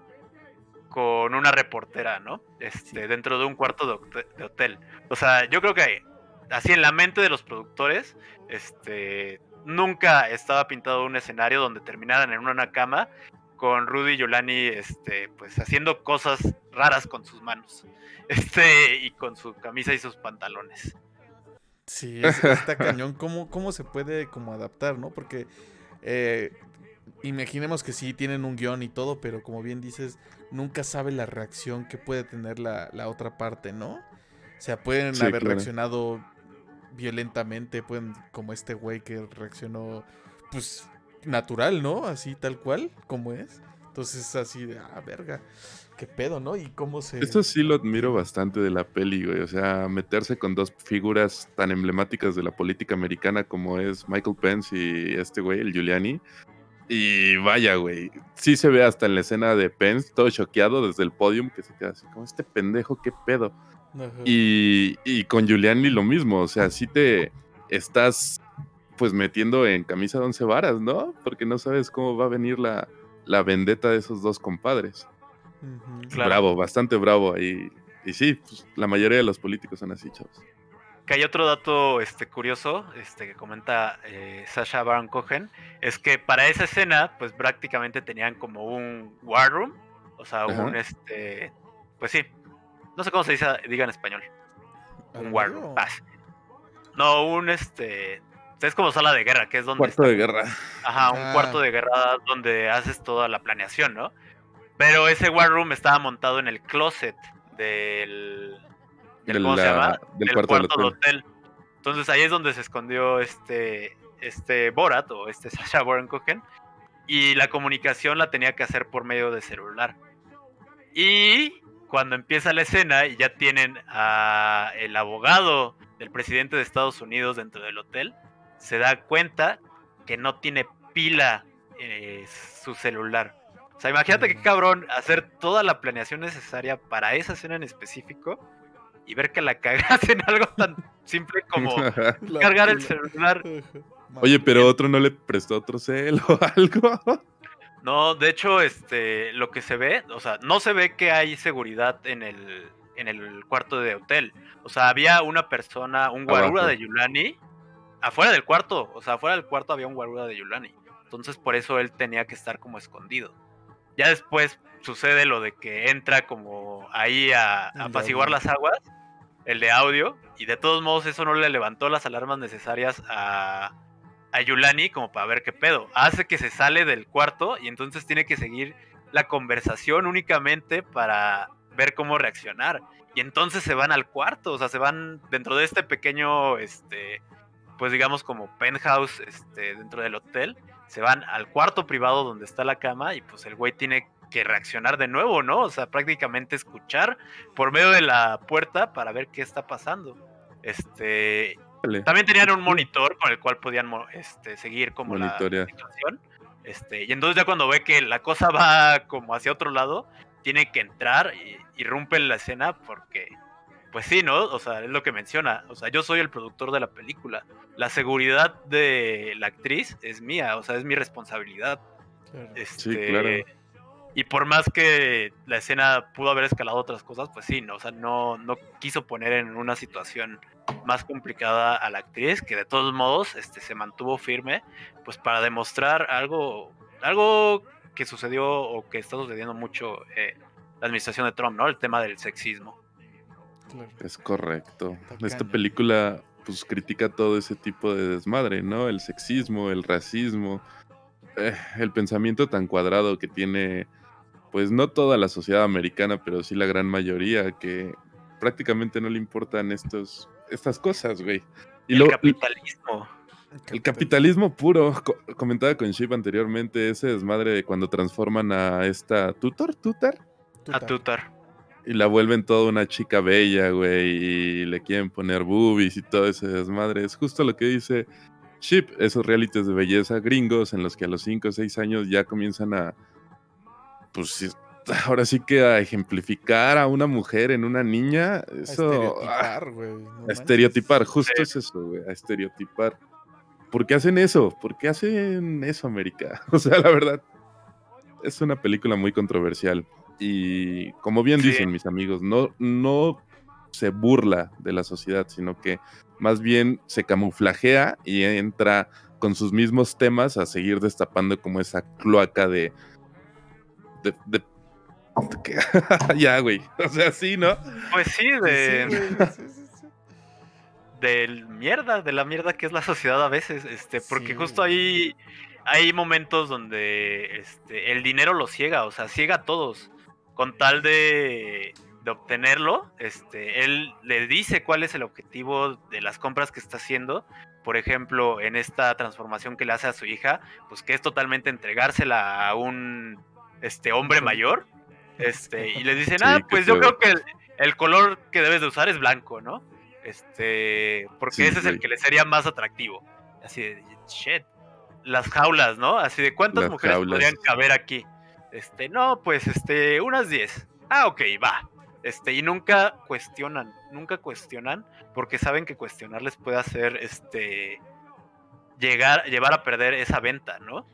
con una reportera, ¿no? Este, dentro de un cuarto de, hotel. O sea, yo creo que así en la mente de los productores, este, nunca estaba pintado un escenario donde terminaran en una cama con Rudy Yolani, este, pues haciendo cosas raras con sus manos, [laughs] este, y con su camisa y sus pantalones. Sí, está cañón. ¿Cómo, ¿Cómo se puede como adaptar, no? Porque eh, imaginemos que sí tienen un guion y todo, pero como bien dices, nunca sabe la reacción que puede tener la, otra parte, ¿no? O sea, pueden haber reaccionado violentamente, pueden, como este güey que reaccionó, pues, natural, ¿no? Así tal cual, como es. Entonces, así de, ah, verga, qué pedo, ¿no? Y cómo se... Esto sí lo admiro bastante de la peli, güey. O sea, meterse con dos figuras tan emblemáticas de la política americana como es Michael Pence y este güey, el Giuliani. Y vaya, güey. Sí se ve hasta en la escena de Pence, todo choqueado desde el podium, que se queda así como este pendejo, qué pedo. Y, y, con Giuliani lo mismo, o sea, sí te estás pues metiendo en camisa de once varas, ¿no? Porque no sabes cómo va a venir la, la vendetta de esos dos compadres. Bravo, bastante bravo ahí. Y sí, pues, la mayoría de los políticos son así, chavos. Que hay otro dato este, curioso este, que comenta eh, Sasha Baron Cohen, es que para esa escena, pues prácticamente tenían como un war room, o sea, un este, pues sí, no sé cómo se dice, diga en español. Un war room, No, un este, es como sala de guerra, que es donde... Cuarto de guerra. Ajá, un cuarto ah. de guerra donde haces toda la planeación, ¿no? Pero ese war room estaba montado en el closet del ¿cómo se llama? Del, cuarto, del hotel. Entonces ahí es donde se escondió este, este Borat o este Sasha Baron Cohen. Y la comunicación la tenía que hacer por medio de celular. Y cuando empieza la escena y ya tienen a el abogado del presidente de Estados Unidos dentro del hotel, se da cuenta que no tiene pila en su celular. O sea, imagínate qué cabrón hacer toda la planeación necesaria para esa escena en específico y ver que la cagas en algo tan simple como [laughs] cargar el celular. Oye, pero otro no le prestó otro cel o [laughs] algo. No, de hecho, este, lo que se ve, o sea, no se ve que hay seguridad en el, en el cuarto de hotel. O sea, había una persona, un guarura de Yulani, afuera del cuarto. O sea, afuera del cuarto había un guarura de Yulani. Entonces, por eso él tenía que estar como escondido. Ya después sucede lo de que entra como ahí a apaciguar las aguas el de audio, y de todos modos eso no le levantó las alarmas necesarias a, a Yulani como para ver qué pedo. Hace que se sale del cuarto y entonces tiene que seguir la conversación únicamente para ver cómo reaccionar. Y entonces se van al cuarto, o sea, se van dentro de este pequeño, este, pues digamos como penthouse, este, dentro del hotel, se van al cuarto privado donde está la cama y pues el güey tiene que reaccionar de nuevo, ¿no? O sea, prácticamente escuchar por medio de la puerta para ver qué está pasando. Este, también tenían un monitor con el cual podían este, seguir como la situación. Este, y entonces ya cuando ve que la cosa [laughs] va como hacia otro lado, tiene que entrar y irrumpe la escena porque, pues sí, ¿no? O sea, es lo que menciona. O sea, yo soy el productor de la película. La seguridad de la actriz es mía, o sea, es mi responsabilidad. Este, sí, claro y por más que la escena pudo haber escalado otras cosas, pues sí, no, o sea, no, no quiso poner en una situación más complicada a la actriz, que de todos modos este, se mantuvo firme, pues para demostrar algo, algo que sucedió o que está sucediendo mucho en la administración de Trump, ¿no? El tema del sexismo. Es correcto. Esta película pues critica todo ese tipo de desmadre, ¿no? El sexismo, el racismo, eh, el pensamiento tan cuadrado que tiene pues no toda la sociedad americana, pero sí la gran mayoría, que prácticamente no le importan estos, estas cosas, güey. Y el capitalismo. El capitalismo puro. comentaba con Ship anteriormente ese desmadre de cuando transforman a esta tutor, tutor. A tutar. Y la vuelven toda una chica bella, güey, y le quieren poner boobies y todo ese desmadre. Es justo lo que dice Chip, esos realities de belleza gringos en los que a los 5 o 6 años ya comienzan a, pues [laughs] ahora sí que a ejemplificar a una mujer en una niña, eso... A estereotipar, güey. a estereotipar, justo es eso, güey, a estereotipar. ¿Por qué hacen eso? ¿Por qué hacen eso, América? [laughs] O sea, la verdad, es una película muy controversial. Y como bien dicen mis amigos, no, no se burla de la sociedad, sino que más bien se camuflajea y entra con sus mismos temas a seguir destapando como esa cloaca de... de, [laughs] ya, güey. O sea, sí, ¿no? Pues sí, de... del mierda, de la mierda que es la sociedad a veces, este, porque justo ahí hay momentos donde este, el dinero los ciega, o sea, ciega a todos, con tal de, de, obtenerlo, este, él le dice cuál es el objetivo de las compras que está haciendo, por ejemplo, en esta transformación que le hace a su hija, pues que es totalmente entregársela a un este hombre mayor, este, y le dicen, ah, pues yo creo que el, el color que debes de usar es blanco, ¿no? Este, porque ese es el que le sería más atractivo. Así de, shit. Las jaulas, ¿no? Así de, ¿cuántas mujeres podrían caber aquí? Este, no, pues, este, unas 10. Ah, ok, va. Este, y nunca cuestionan, nunca cuestionan, porque saben que cuestionarles puede hacer, este, llegar, llevar a perder esa venta, ¿no?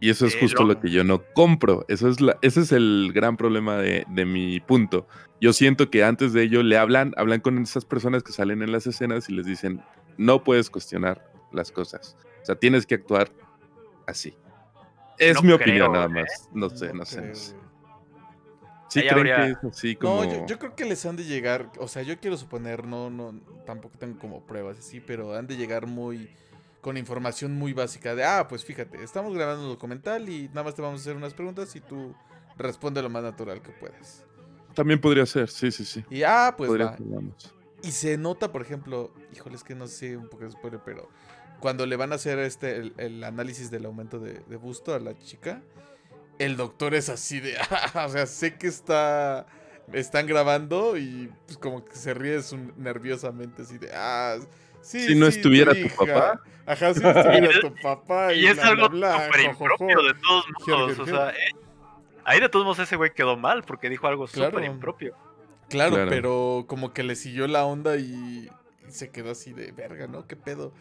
Y eso es eh, justo lo que yo no compro. Eso es la, ese es el gran problema de, de, mi punto. Yo siento que antes de ello le hablan, hablan con esas personas que salen en las escenas y les dicen, no puedes cuestionar las cosas. O sea, tienes que actuar así. Es mi opinión nada ¿eh? más. No, sé, no, sé. Sí creen que es así como... No, yo, yo, creo que les han de llegar, o sea, yo quiero suponer, no, no, tampoco tengo como pruebas así, pero han de llegar muy con información muy básica de, ah, pues fíjate, estamos grabando un documental y nada más te vamos a hacer unas preguntas y tú responde lo más natural que puedas. También podría ser, sí, sí, sí. Y ah, pues va. Y se nota, por ejemplo, híjole, es que no sé un poco de spoiler, pero cuando le van a hacer este el, análisis del aumento de, busto a la chica, el doctor es así de, [laughs] ah, o sea, sé que está están grabando y pues como que se ríe nerviosamente así de, ah, si no estuviera tu, papá. Ajá, si no estuviera tu [laughs] papá. Y, es algo súper impropio de todos modos. o sea, eh, ahí de todos modos ese güey quedó mal porque dijo algo súper impropio. Claro, pero como que le siguió la onda y se quedó así de verga, ¿no? ¿Qué pedo?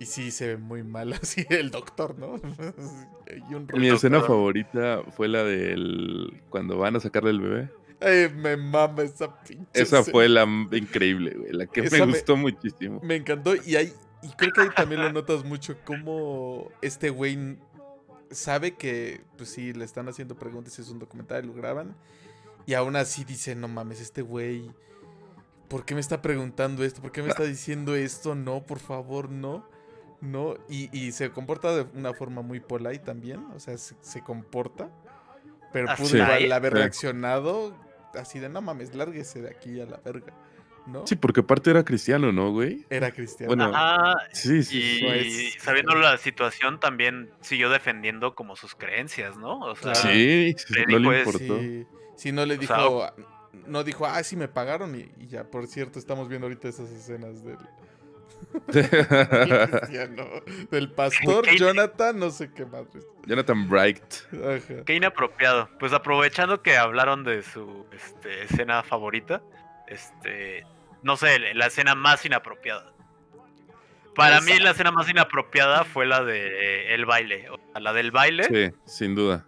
Y sí se ve muy mal [laughs] así el doctor, ¿no? [laughs] Mi escena favorita fue la del cuando van a sacarle el bebé. Ay, me mama esa pinche. Esa fue la increíble, güey. La que me gustó muchísimo. Me encantó. Y hay, y creo que ahí también lo notas mucho cómo este güey sabe que, pues sí, le están haciendo preguntas, es un documental, lo graban. Y aún así dice, no mames, este güey, ¿por qué me está preguntando esto? ¿Por qué me está diciendo esto? No, por favor, no. No, y, se comporta de una forma muy polite también, o sea, se, comporta. Pero pudo haber reaccionado así de no mames, lárguese de aquí a la verga. ¿No? Sí, porque aparte era cristiano, ¿no, güey? Era cristiano. Bueno, sí, sí. Y sabiendo la situación también siguió defendiendo como sus creencias, ¿no? O sea, sí, no le importó. Sí, no le dijo, no dijo, ah, sí me pagaron y, ya, por cierto, estamos viendo ahorita esas escenas del, [laughs] del pastor Jonathan, no sé qué más. Jonathan Bright. Qué inapropiado. Pues aprovechando que hablaron de su este, escena favorita, este, no sé, la escena más inapropiada. Para mí la escena más inapropiada fue la de el baile. la del baile. Sí, sin duda.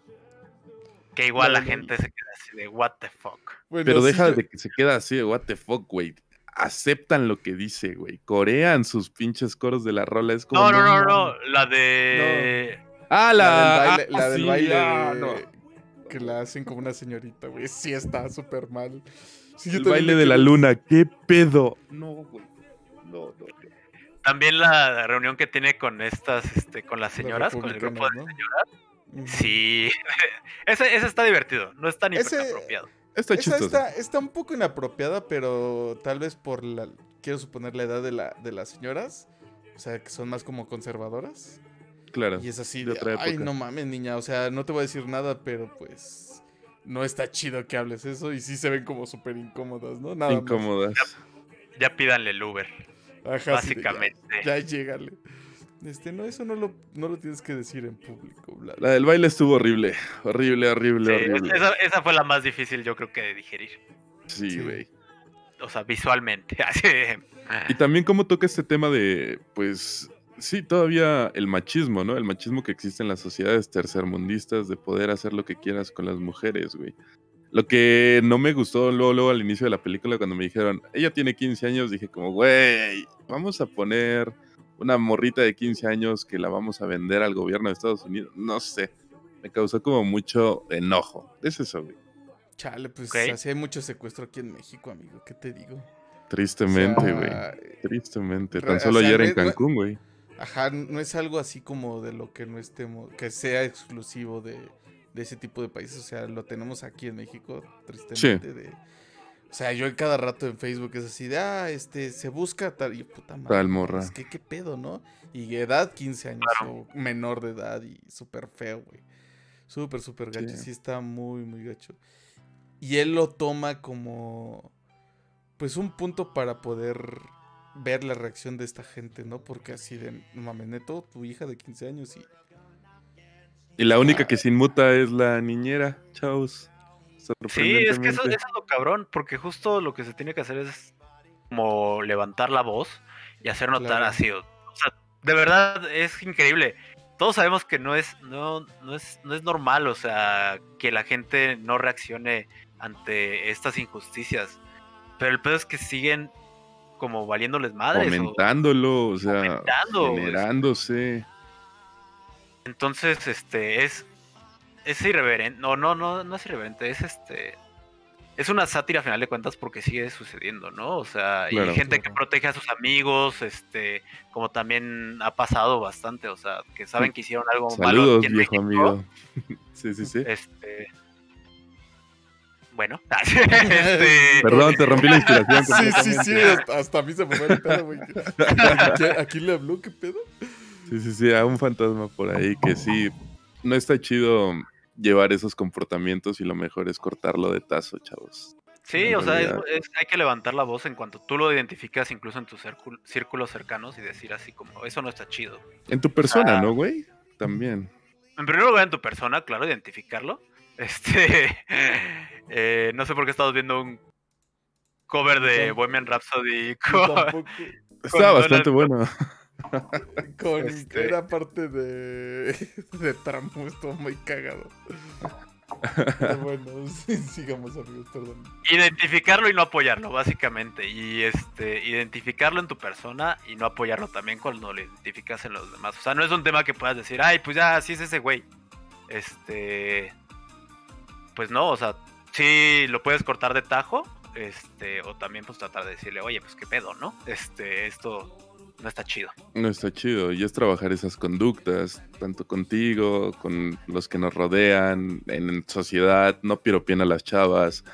Que igual la gente se queda así de what the fuck. Pero deja de que se queda así de what the fuck, güey aceptan lo que dice, güey. Corean sus pinches coros de la rola. Es como. No, no, no, no. La de. Ah, la, la del baile. Ah, no. Que la hacen como una señorita, güey. Sí, está súper mal. el baile de la luna. ¿Qué pedo? No, güey. No, no, También la reunión que tiene con estas, este, con las señoras, con el grupo de señoras. Sí, [laughs] ese, ese, está divertido, no está ni apropiado. Está Está, está, un poco inapropiada, pero tal vez por la. Quiero suponer la edad de, la, de las señoras. O sea, que son más como conservadoras. Claro. Y es así de, ay, no mames, niña. O sea, no te voy a decir nada, pero pues. no está chido que hables eso y sí se ven como súper incómodas, ¿no? Nada incómodas. Ya, pídanle el Uber. básicamente. ya, ya Este, no, eso no lo, no lo tienes que decir en público. La del baile estuvo horrible. Horrible, horrible, horrible. Esa, fue la más difícil, yo creo que de digerir. Sí, güey. O sea, visualmente. [laughs] y también cómo toca este tema de, pues, sí, todavía el machismo, ¿no? El machismo que existe en las sociedades tercermundistas de poder hacer lo que quieras con las mujeres, güey. Lo que no me gustó luego, luego al inicio de la película cuando me dijeron, ella tiene 15 años, dije como, güey, vamos a poner una morrita de 15 años que la vamos a vender al gobierno de Estados Unidos. No sé, me causó como mucho enojo. Es eso, güey. Chale, pues así hay mucho secuestro aquí en México, amigo, ¿qué te digo? Tristemente, güey. Tristemente. Tan solo ayer en Cancún, güey. Ajá, no es algo así como de lo que no estemos, que sea exclusivo de, ese tipo de países. O sea, lo tenemos aquí en México, tristemente. De, o sea, yo en cada rato en Facebook es así de, ah, este, se busca tal, y puta madre. Tal morra. Es que qué pedo, ¿no? Y edad 15 años o menor de edad y súper feo, güey. Súper, súper gacho. Sí. sí está muy, muy gacho. Y él lo toma como, pues, un punto para poder ver la reacción de esta gente, ¿no? Porque así de, mames, neto, tu hija de 15 años y... Y la única que se inmuta es la niñera, chavos. Sí, es que eso, es lo cabrón, porque justo lo que se tiene que hacer es como levantar la voz y hacer notar así. O sea, de verdad es increíble. Todos sabemos que no es, no, no es, no es normal, o sea, que la gente no reaccione ante estas injusticias. Pero el pedo es que siguen como valiéndoles madres. Aumentándolo, o, sea, generándose. Entonces, este, es, es irreverente. No, no, no, no es irreverente, es este. Es una sátira a final de cuentas porque sigue sucediendo, ¿no? O sea, y gente que protege a sus amigos, este, como también ha pasado bastante, o sea, que saben que hicieron algo malo. Saludos, viejo amigo. [laughs] sí, sí, sí. Este, bueno. [laughs] este... Perdón, te rompí la inspiración. Sí, sí, sí, hasta, a mí se me fue el pedo, güey. ¿Aquí le habló? ¿Qué pedo? Sí, sí, sí, a un fantasma por ahí que sí, no está chido llevar esos comportamientos y lo mejor es cortarlo de tazo, chavos. Sí, o sea, hay que levantar la voz en cuanto tú lo identificas incluso en tus círculos cercanos y decir así como, eso no está chido. En tu persona, ¿no, güey? También. En primer lugar, en tu persona, claro, identificarlo. [laughs] Este, eh, no sé por qué estamos viendo un cover de Bohemian Rhapsody. Estaba bastante bueno. [laughs] [laughs] Con este... era parte de, [laughs] de tramo, estuvo muy cagado. [laughs] bueno, sigamos amigos, perdón. Identificarlo y no apoyarlo, básicamente. Y este, identificarlo en tu persona y no apoyarlo también cuando lo identificas en los demás. O sea, no es un tema que puedas decir, ay, pues ya, así es ese güey. Este, pues no, o sea, sí lo puedes cortar de tajo, este, o también pues tratar de decirle, oye, pues qué pedo, ¿no? Este, esto no está chido. No está chido, y es trabajar esas conductas, tanto contigo, con los que nos rodean, en sociedad, no piropien a las chavas,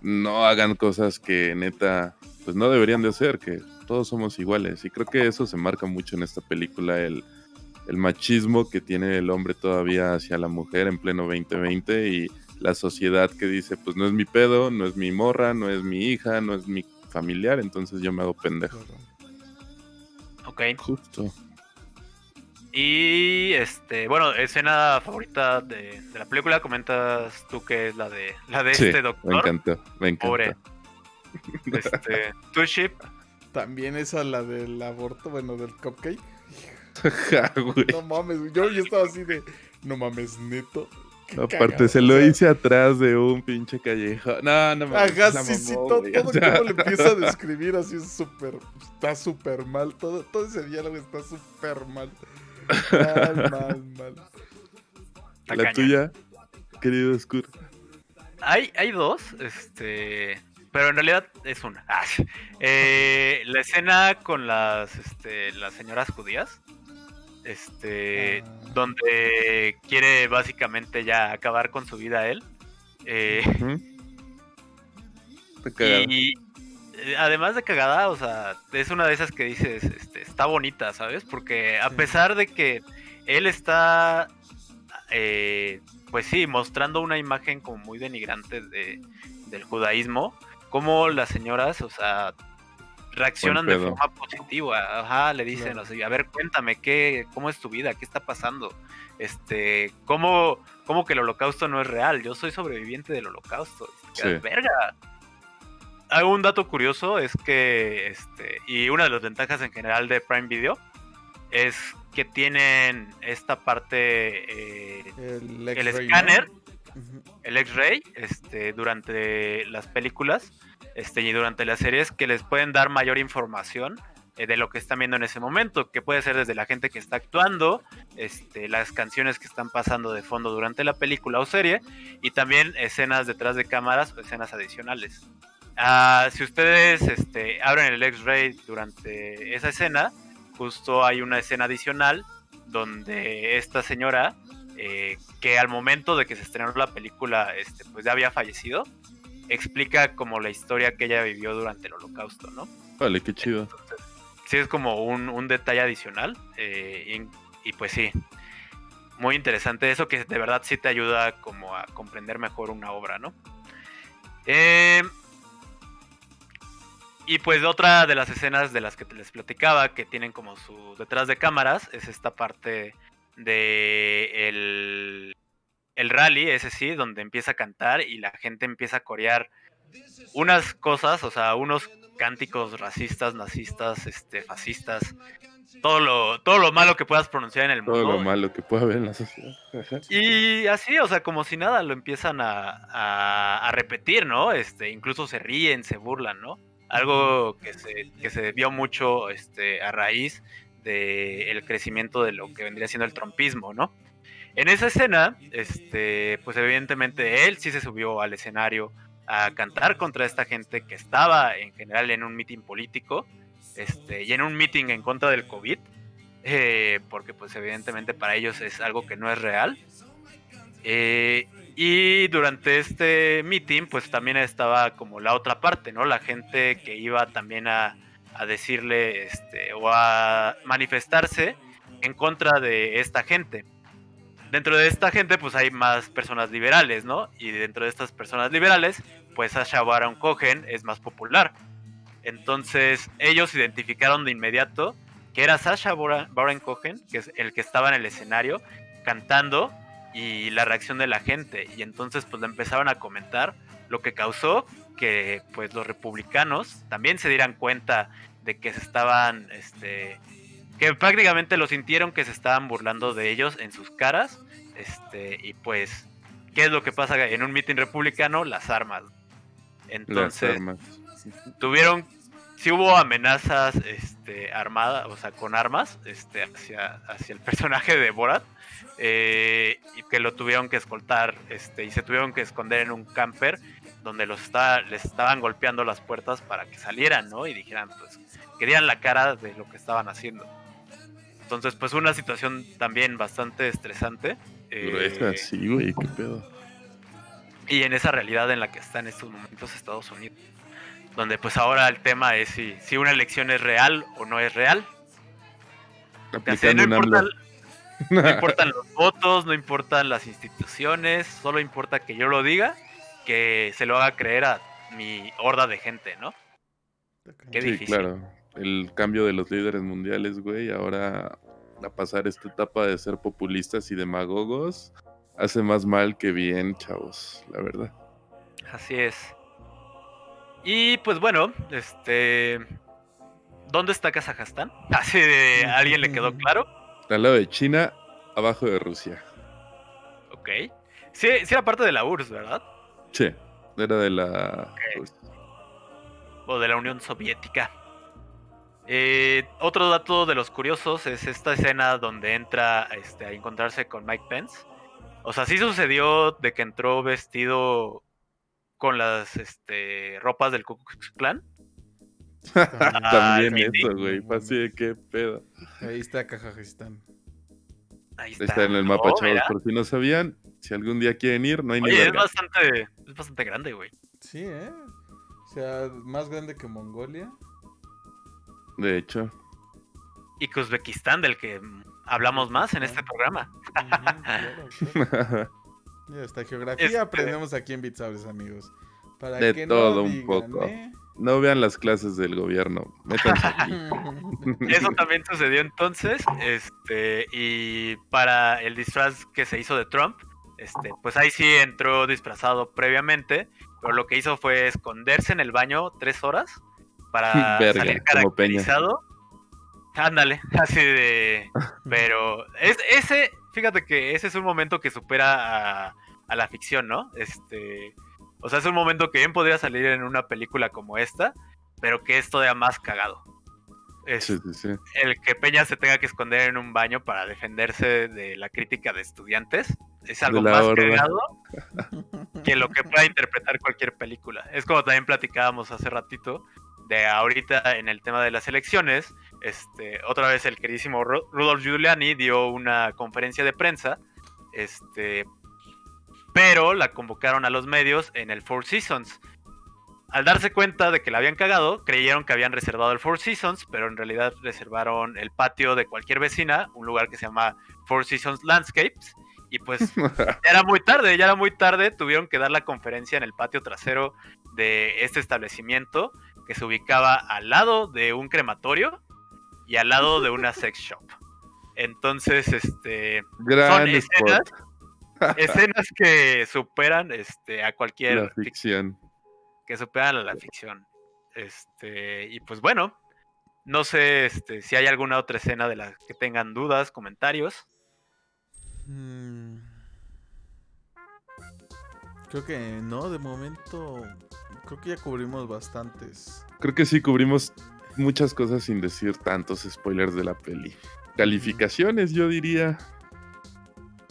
no hagan cosas que neta, pues no deberían de hacer, que todos somos iguales, y creo que eso se marca mucho en esta película, el, el machismo que tiene el hombre todavía hacia la mujer en pleno 2020 y la sociedad que dice, pues no es mi pedo, no es mi morra, no es mi hija, no es mi familiar, entonces yo me hago pendejo. Ok. Justo. Y este, bueno, escena favorita de, la película, comentas tú que es la de la de este doctor. Me encantó, me encantó. Pobre. Este, tu ship. También esa la del aborto, bueno, del cupcake. [laughs] no mames, yo, yo estaba así de, no mames, neto. Aparte, se lo hice atrás de un pinche callejo. No, no me Ajá, sí, sí, todo, todo como le empieza a [laughs] describir así es súper. Está súper mal. Todo, todo ese diálogo está súper mal. Mal, [laughs] mal, mal. La tuya, querido Skur. Hay, hay dos, este. Pero en realidad es una. [laughs] Ah, eh, la escena con las, este, las señoras judías este, ah. donde quiere básicamente ya acabar con su vida él. Eh, y eh, además de cagada, o sea, es una de esas que dices, este, está bonita, ¿sabes? Porque a pesar de que él está eh, pues sí, mostrando una imagen como muy denigrante de, del judaísmo, como las señoras, o sea, reaccionan de forma positiva, ajá, le dicen, así, a ver, cuéntame, ¿qué, ¿cómo es tu vida? ¿Qué está pasando? Este, ¿cómo, ¿cómo que el holocausto no es real? Yo soy sobreviviente del holocausto. Sí. Verga. Un dato curioso es que, este, y una de las ventajas en general de Prime Video es que tienen esta parte, eh, el, el escáner, el X-Ray, este, durante las películas este, y durante las series que les pueden dar mayor información eh, de lo que están viendo en ese momento, que puede ser desde la gente que está actuando, este, las canciones que están pasando de fondo durante la película o serie, y también escenas detrás de cámaras o escenas adicionales. Ah, si ustedes este, abren el X-Ray durante esa escena, justo hay una escena adicional donde esta señora, eh, que al momento de que se estrenó la película, este, pues ya había fallecido, explica como la historia que ella vivió durante el holocausto, ¿no? Vale, qué chido. sí, es como un, detalle adicional. Eh, y, y, pues sí, muy interesante eso que de verdad sí te ayuda como a comprender mejor una obra, ¿no? Eh, y pues otra de las escenas de las que les platicaba, que tienen como su detrás de cámaras, es esta parte de el, el rally, ese sí, donde empieza a cantar y la gente empieza a corear unas cosas, o sea, unos cánticos racistas, nazistas, este, fascistas, todo lo, todo lo malo que puedas pronunciar en el mundo. Todo lo malo que pueda haber en la sociedad. Y así, o sea, como si nada, lo empiezan a, a repetir, ¿no? Este, incluso se ríen, se burlan, ¿no? algo que se, que se vio mucho este, a raíz del crecimiento de lo que vendría siendo el trompismo, ¿no? En esa escena, este, pues evidentemente él sí se subió al escenario a cantar contra esta gente que estaba en general en un mitin político este, y en un mitin en contra del COVID, eh, porque pues evidentemente para ellos es algo que no es real. Eh, y durante este meeting, pues también estaba como la otra parte, ¿no? La gente que iba también a, decirle este, o a manifestarse en contra de esta gente. Dentro de esta gente, pues hay más personas liberales, ¿no? Y dentro de estas personas liberales, pues Sasha Baron Cohen es más popular. Entonces, ellos identificaron de inmediato que era Sasha Baron Cohen, que es el que estaba en el escenario cantando y la reacción de la gente. Y entonces pues le empezaron a comentar, lo que causó que pues los republicanos también se dieran cuenta de que se estaban, este, que prácticamente lo sintieron que se estaban burlando de ellos en sus caras. Este, y pues, ¿qué es lo que pasa en un mitin republicano? Las armas. Entonces, tuvieron, si hubo amenazas este, armadas, o sea, con armas, este, hacia, hacia el [laughs] personaje de Borat eh, y que lo tuvieron que escoltar este, y se tuvieron que esconder en un camper donde los está, les estaban golpeando las puertas para que salieran, ¿no? Y dijeran, pues, que dieran la cara de lo que estaban haciendo. Entonces, pues, una situación también bastante estresante. Eh, sí, güey, qué pedo. Y en esa realidad en la que está en estos momentos Estados Unidos. Donde, pues, ahora el tema es si, si una elección es real o no es real. no importa, no importan los votos, no importan las instituciones, solo importa que yo lo diga, que se lo haga creer a mi horda de gente, ¿no? Qué sí, claro. El cambio de los líderes mundiales, güey, ahora a pasar esta etapa de ser populistas y demagogos hace más mal que bien, chavos, la verdad. Así es. Y pues bueno, este ¿Dónde está Kazajstán? [laughs] Así de alguien le quedó claro. Al lado de China, abajo de Rusia. Ok. Sí, sí era parte de la URSS, ¿verdad? Sí, era de la O de la Unión Soviética. Eh, otro dato de los curiosos es esta escena donde entra este, a encontrarse con Mike Pence. O sea, sí sucedió de que entró vestido con las este, ropas del Ku Klux Klan. [laughs] También eso, güey. Así de qué pedo. Ahí está Kazajistán. Ahí está. está en el mapa, chavos. Por si no sabían, si algún día quieren ir, no hay ni es bastante, es bastante grande, güey. Sí, ¿eh? O sea, más grande que Mongolia. De hecho. Y que Uzbekistán, del que hablamos más en este programa. [laughs] Esta geografía este, aprendemos aquí en Bitsaures, amigos. Para de todo un poco. ¿eh? No vean las clases del gobierno. Métanse aquí. [laughs] Eso también sucedió entonces. Este, y para el disfraz que se hizo de Trump, este, pues ahí sí entró disfrazado previamente. Pero lo que hizo fue esconderse en el baño tres horas para [laughs] salir caracterizado. Ándale, [laughs] así de. [laughs] Pero es, ese, fíjate que ese es un momento que supera a, a la ficción, ¿no? Este o sea, es un momento que bien podría salir en una película como esta, pero que es todavía más cagado. Es El que Peña se tenga que esconder en un baño para defenderse de la crítica de estudiantes es algo más cagado que lo que pueda interpretar cualquier película. Es como también platicábamos hace ratito de ahorita en el tema de las elecciones. Este, otra vez el queridísimo Rudolf Giuliani dio una conferencia de prensa este, pero la convocaron a los medios en el Four Seasons. Al darse cuenta de que la habían cagado, creyeron que habían reservado el Four Seasons, pero en realidad reservaron el patio de cualquier vecina, un lugar que se llama Four Seasons Landscapes. Y pues ya [laughs] era muy tarde, ya era muy tarde, tuvieron que dar la conferencia en el patio trasero de este establecimiento que se ubicaba al lado de un crematorio y al lado de una sex shop. Entonces, este... Gran [laughs] escenas que superan este a cualquier ficción. Que superan a la ficción. Este, y pues bueno, no sé este, si hay alguna otra escena de las que tengan dudas, comentarios. Mm. Creo que no, de momento creo que ya cubrimos bastantes. Creo que sí cubrimos muchas cosas sin decir tantos spoilers de la peli. Calificaciones, yo diría.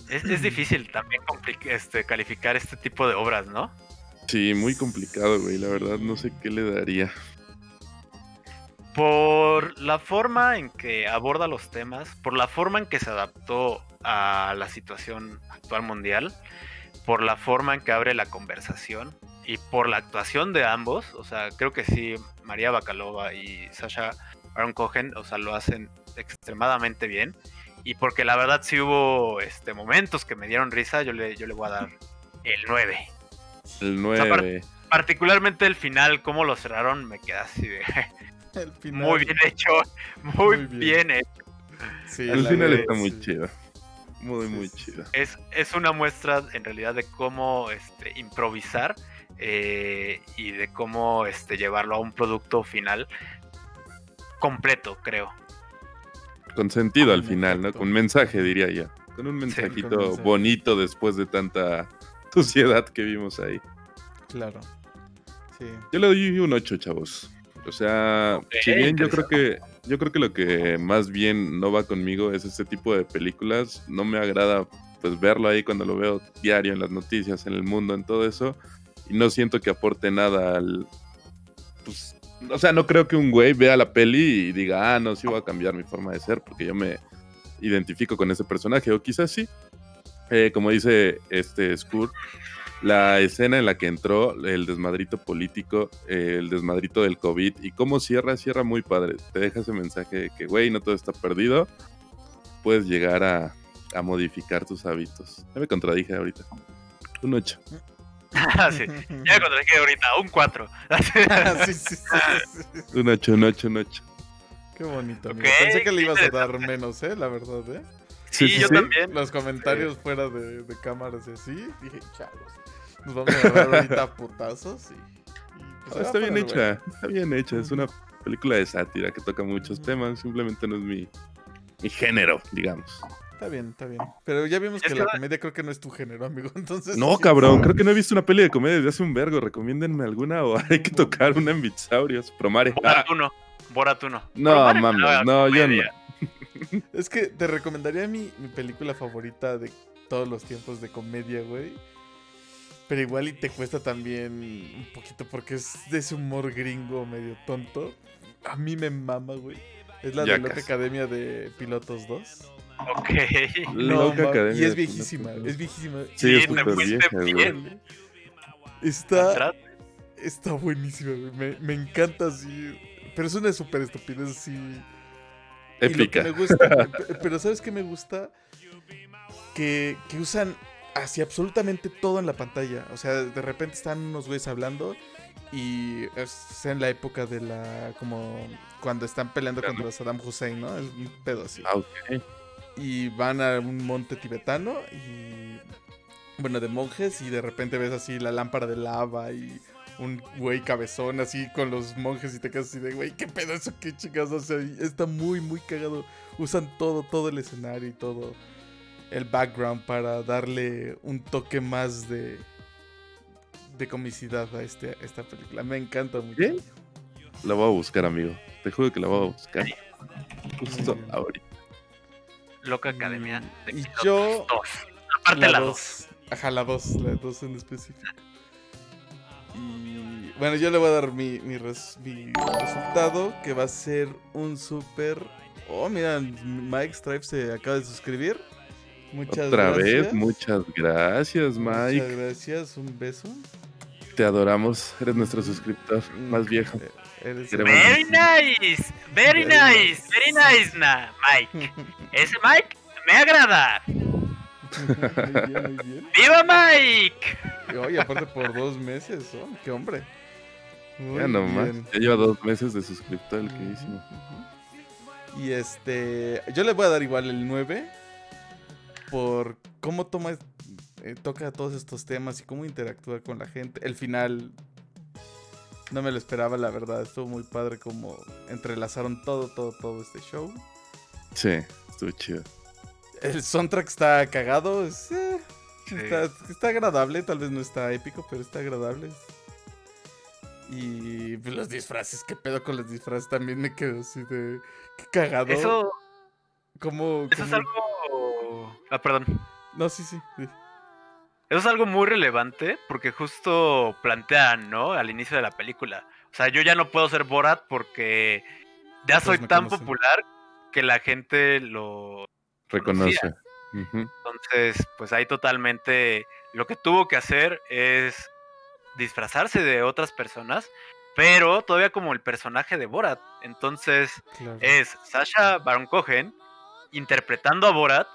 Es, difícil también este, calificar este tipo de obras, ¿no? Sí, muy complicado, güey. La verdad, no sé qué le daría. Por la forma en que aborda los temas, por la forma en que se adaptó a la situación actual mundial, por la forma en que abre la conversación y por la actuación de ambos, o sea, creo que sí, María Bacalova y Sasha Aaron Cohen, o sea, lo hacen extremadamente bien y porque la verdad sí hubo este, momentos que me dieron risa, yo le, yo le voy a dar el 9. El 9. particularmente el final, cómo lo cerraron, me queda así de... [laughs] Muy bien hecho, muy, bien. hecho. el final está muy chido. Muy, muy chido. Es, es una muestra en realidad de cómo este, improvisar eh, y de cómo este, llevarlo a un producto final completo, creo. Con sentido al final, ¿no? Con mensaje, diría yo. Con un mensajito bonito después de tanta [laughs] suciedad que vimos ahí. Claro. Sí. Yo le doy un 8, chavos. O sea, si bien yo creo que yo creo que lo que más bien no va conmigo es este tipo de películas, no me agrada pues verlo ahí cuando lo veo diario en las noticias, en el mundo, en todo eso, y no siento que aporte nada al pues o sea, no creo que un güey vea la peli y diga, ah, no, sí voy a cambiar mi forma de ser porque yo me identifico con ese personaje. O quizás sí. Eh, como dice este Skur, la escena en la que entró el desmadrito político, el desmadrito del COVID y cómo cierra, cierra muy padre. Te deja ese mensaje de que, güey, no todo está perdido. Puedes llegar a, a modificar tus hábitos. Ya me contradije ahorita. Un 8. Sí. Ya [laughs] cuando dije ahorita, un 4. sí, sí, sí, Un 8, un 8, un 8. Qué bonito. Pensé que le ibas a dar menos, ¿eh? La verdad, ¿eh? Sí, yo también. Los comentarios fuera de, de cámaras y así, dije, chavos, nos vamos a ver ahorita putazos y... Pues, ah, está bien hecha, está bien hecha. Es una película de sátira que toca muchos temas, simplemente no es mi, mi género, digamos. Está bien, está bien. Pero ya vimos que, la comedia creo que no es tu género, amigo. [laughs] Entonces. No, cabrón. Creo que no he visto una peli de comedia desde hace un vergo. Recomiéndenme alguna o [laughs] hay que tocar una en Bitsaurios. Promare. Boratuno. Boratuno. No, mames. No, yo no. [laughs] Es que te recomendaría mi, mi película favorita de todos los tiempos de comedia, güey. Pero igual y te cuesta también un poquito porque es de ese humor gringo medio tonto. A mí me mama, güey. Es la de la Academia de Pilotos 2. Ok. No, y es viejísima, es viejísima. Sí, es vieja, bien. Está, está buenísima, me, me, encanta así. Pero es una súper estupidez así. Épica. me gusta, [laughs] pero ¿sabes qué me gusta? que, que usan así absolutamente todo en la pantalla. O sea, de repente están unos güeyes hablando y es en la época de la. como cuando están peleando contra Saddam Hussein, ¿no? Es un pedo así. Ah, ok. Y van a un monte tibetano y. Bueno, de monjes y de repente ves así la lámpara de lava y un güey cabezón así con los monjes y te quedas así de, güey, ¿qué pedo eso? ¿Qué chicas? O sea, está muy, muy cagado. Usan todo, todo el escenario y todo el background para darle un toque más de, de comicidad a, este, esta película. Me encanta mucho. ¿Bien? La voy a buscar, amigo. Te juro que la voy a buscar. Justo ahorita. Loca Academia. y yo. Aparte la 2. Ajá, la 2. La 2 en específico. Y bueno, yo le voy a dar mi, mi, resultado, que va a ser un super... Oh, mira, Mike Stripe se acaba de suscribir. Muchas Otra vez, muchas gracias, Mike. Muchas gracias, un beso. Te adoramos, eres nuestro suscriptor mm, más viejo. Very nice, very nice, very nice, na, Mike. [laughs] Ese Mike me agrada. muy bien, muy bien. ¡Viva Mike! Oye, aparte por dos meses, oh, qué hombre. ya nomás, ya lleva dos meses de suscriptor el que hicimos. Y este, yo le voy a dar igual el 9 por cómo toma, eh, toca todos estos temas y cómo interactúa con la gente. El final no me lo esperaba, la verdad. Estuvo muy padre como entrelazaron todo, todo, todo este show. Sí, estuvo chido. El soundtrack está cagado. Eh, está, agradable, tal vez no está épico, pero está agradable. Y los disfraces, qué pedo con los disfraces, también me quedo así de... Qué cagado. Eso... Como, Eso es algo Ah, perdón. No, sí, sí, Eso es algo muy relevante porque justo plantean, ¿no? Al inicio de la película. O sea, yo ya no puedo ser Borat porque ya soy tan popular que la gente lo reconoce. Entonces, pues ahí totalmente lo que tuvo que hacer es disfrazarse de otras personas, pero todavía como el personaje de Borat. Entonces, es Sasha Baron Cohen interpretando a Borat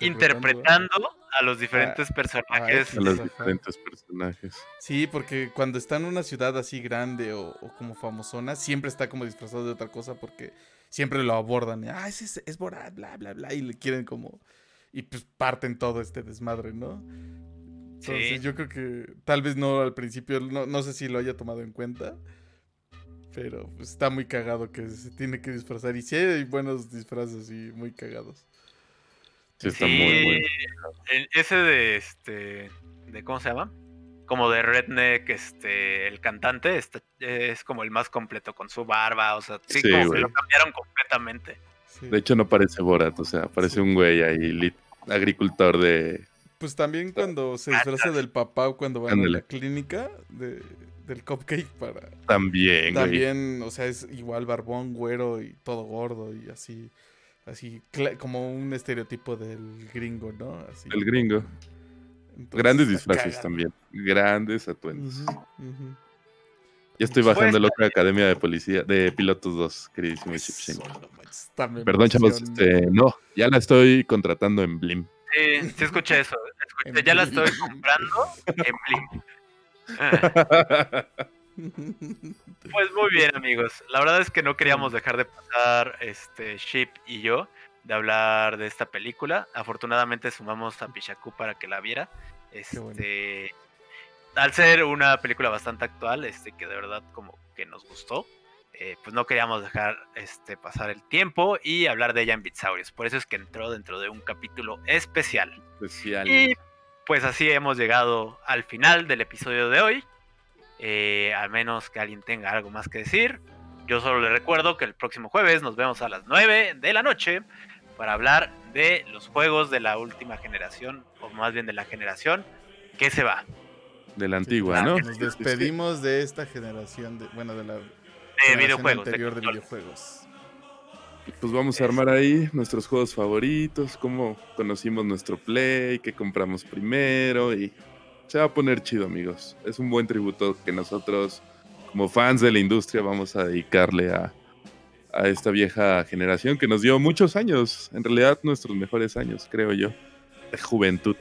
interpretando, a los diferentes personajes. A, los diferentes personajes. Sí, porque cuando está en una ciudad así grande o, como famosona, siempre está como disfrazado de otra cosa porque siempre lo abordan. Ah, es, es, Borat, bla, bla, bla. Y le quieren como. Y pues parten todo este desmadre, ¿no? Entonces yo creo que tal vez no al principio, no, no sé si lo haya tomado en cuenta. Pero pues, está muy cagado que se tiene que disfrazar. Y sí hay buenos disfraces y muy cagados. Sí, está muy, Ese de este. de ¿Cómo se llama? Como de Redneck, este, el cantante, este, es como el más completo con su barba, o sea, sí, como que lo cambiaron completamente. De hecho, no parece Borat, o sea, parece un güey ahí, agricultor de. Pues también cuando se disfraza del papá o cuando van a la clínica de, del cupcake para. También, También, o sea, es igual barbón, güero y todo gordo y así. Así, como un estereotipo del gringo, ¿no? Así. El gringo. Grandes disfraces también. Grandes atuendos. Ya estoy bajando la otra academia de policía, de pilotos 2, queridísimo Chip Perdón, chavos, este, no, ya la estoy contratando en Blim. Sí, sí escuché eso. ya la estoy comprando en Blim. [laughs] [laughs] [laughs] Pues muy bien, amigos. La verdad es que no queríamos dejar de pasar, este, Ship y yo, de hablar de esta película. Afortunadamente sumamos a Pichaku para que la viera. Este, al ser una película bastante actual, este, que de verdad como que nos gustó, eh, pues no queríamos dejar este, pasar el tiempo y hablar de ella en Bitsaurios. Por eso es que entró dentro de un capítulo especial. Especial. Y pues así hemos llegado al final del episodio de hoy. Eh, al menos que alguien tenga algo más que decir. Yo solo le recuerdo que el próximo jueves nos vemos a las 9 de la noche para hablar de los juegos de la última generación, o más bien de la generación que se va. De la antigua, ¿no? Nos despedimos de esta generación, de, bueno, de la videojuegos, anterior de, videojuegos. Pues vamos a armar ahí nuestros juegos favoritos, cómo conocimos nuestro play, qué compramos primero y se va a poner chido, amigos. Es un buen tributo que nosotros, como fans de la industria, vamos a dedicarle a, esta vieja generación que nos dio muchos años, en realidad nuestros mejores años, creo yo. de juventud.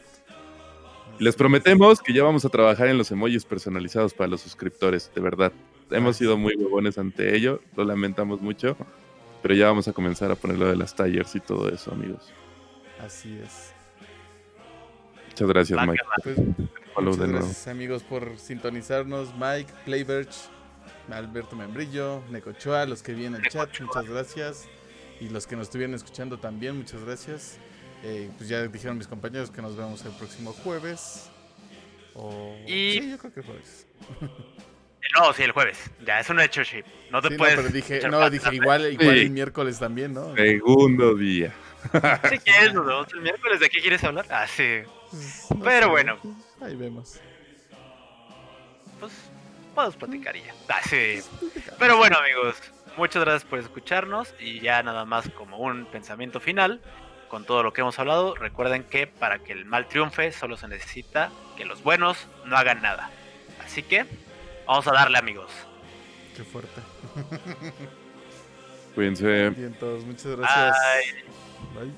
Les prometemos que ya vamos a trabajar en los emojis personalizados para los suscriptores, de verdad. Hemos sido muy huevones ante ello, lo lamentamos mucho, pero ya vamos a comenzar a poner lo de las tallers y todo eso, amigos. Así es. Muchas gracias, Mike. Pues, muchas gracias, amigos, por sintonizarnos. Mike, Playberch, Alberto Membrillo, Necochoa, los que vienen en el chat, muchas gracias. Y los que nos estuvieron escuchando también, muchas gracias. Eh, pues ya dijeron mis compañeros que nos vemos el próximo jueves. O... Sí, yo creo que jueves. No, sí, el jueves. Ya, es un hecho, Chip. No te puedes. No, pero dije, no, dije igual, igual el miércoles también, ¿no? Segundo día. Sí, ¿qué es, no? ¿El miércoles de qué quieres hablar? Ah, sí. Pero bueno. Pues, ahí vemos. Pues, podemos platicar ya. Ah, sí. Pero bueno, amigos. Muchas gracias por escucharnos. Y ya nada más como un pensamiento final con todo lo que hemos hablado, recuerden que para que el mal triunfe solo se necesita que los buenos no hagan nada. Así que vamos a darle amigos. Qué fuerte. Cuídense. Bien todos, muchas gracias. Bye.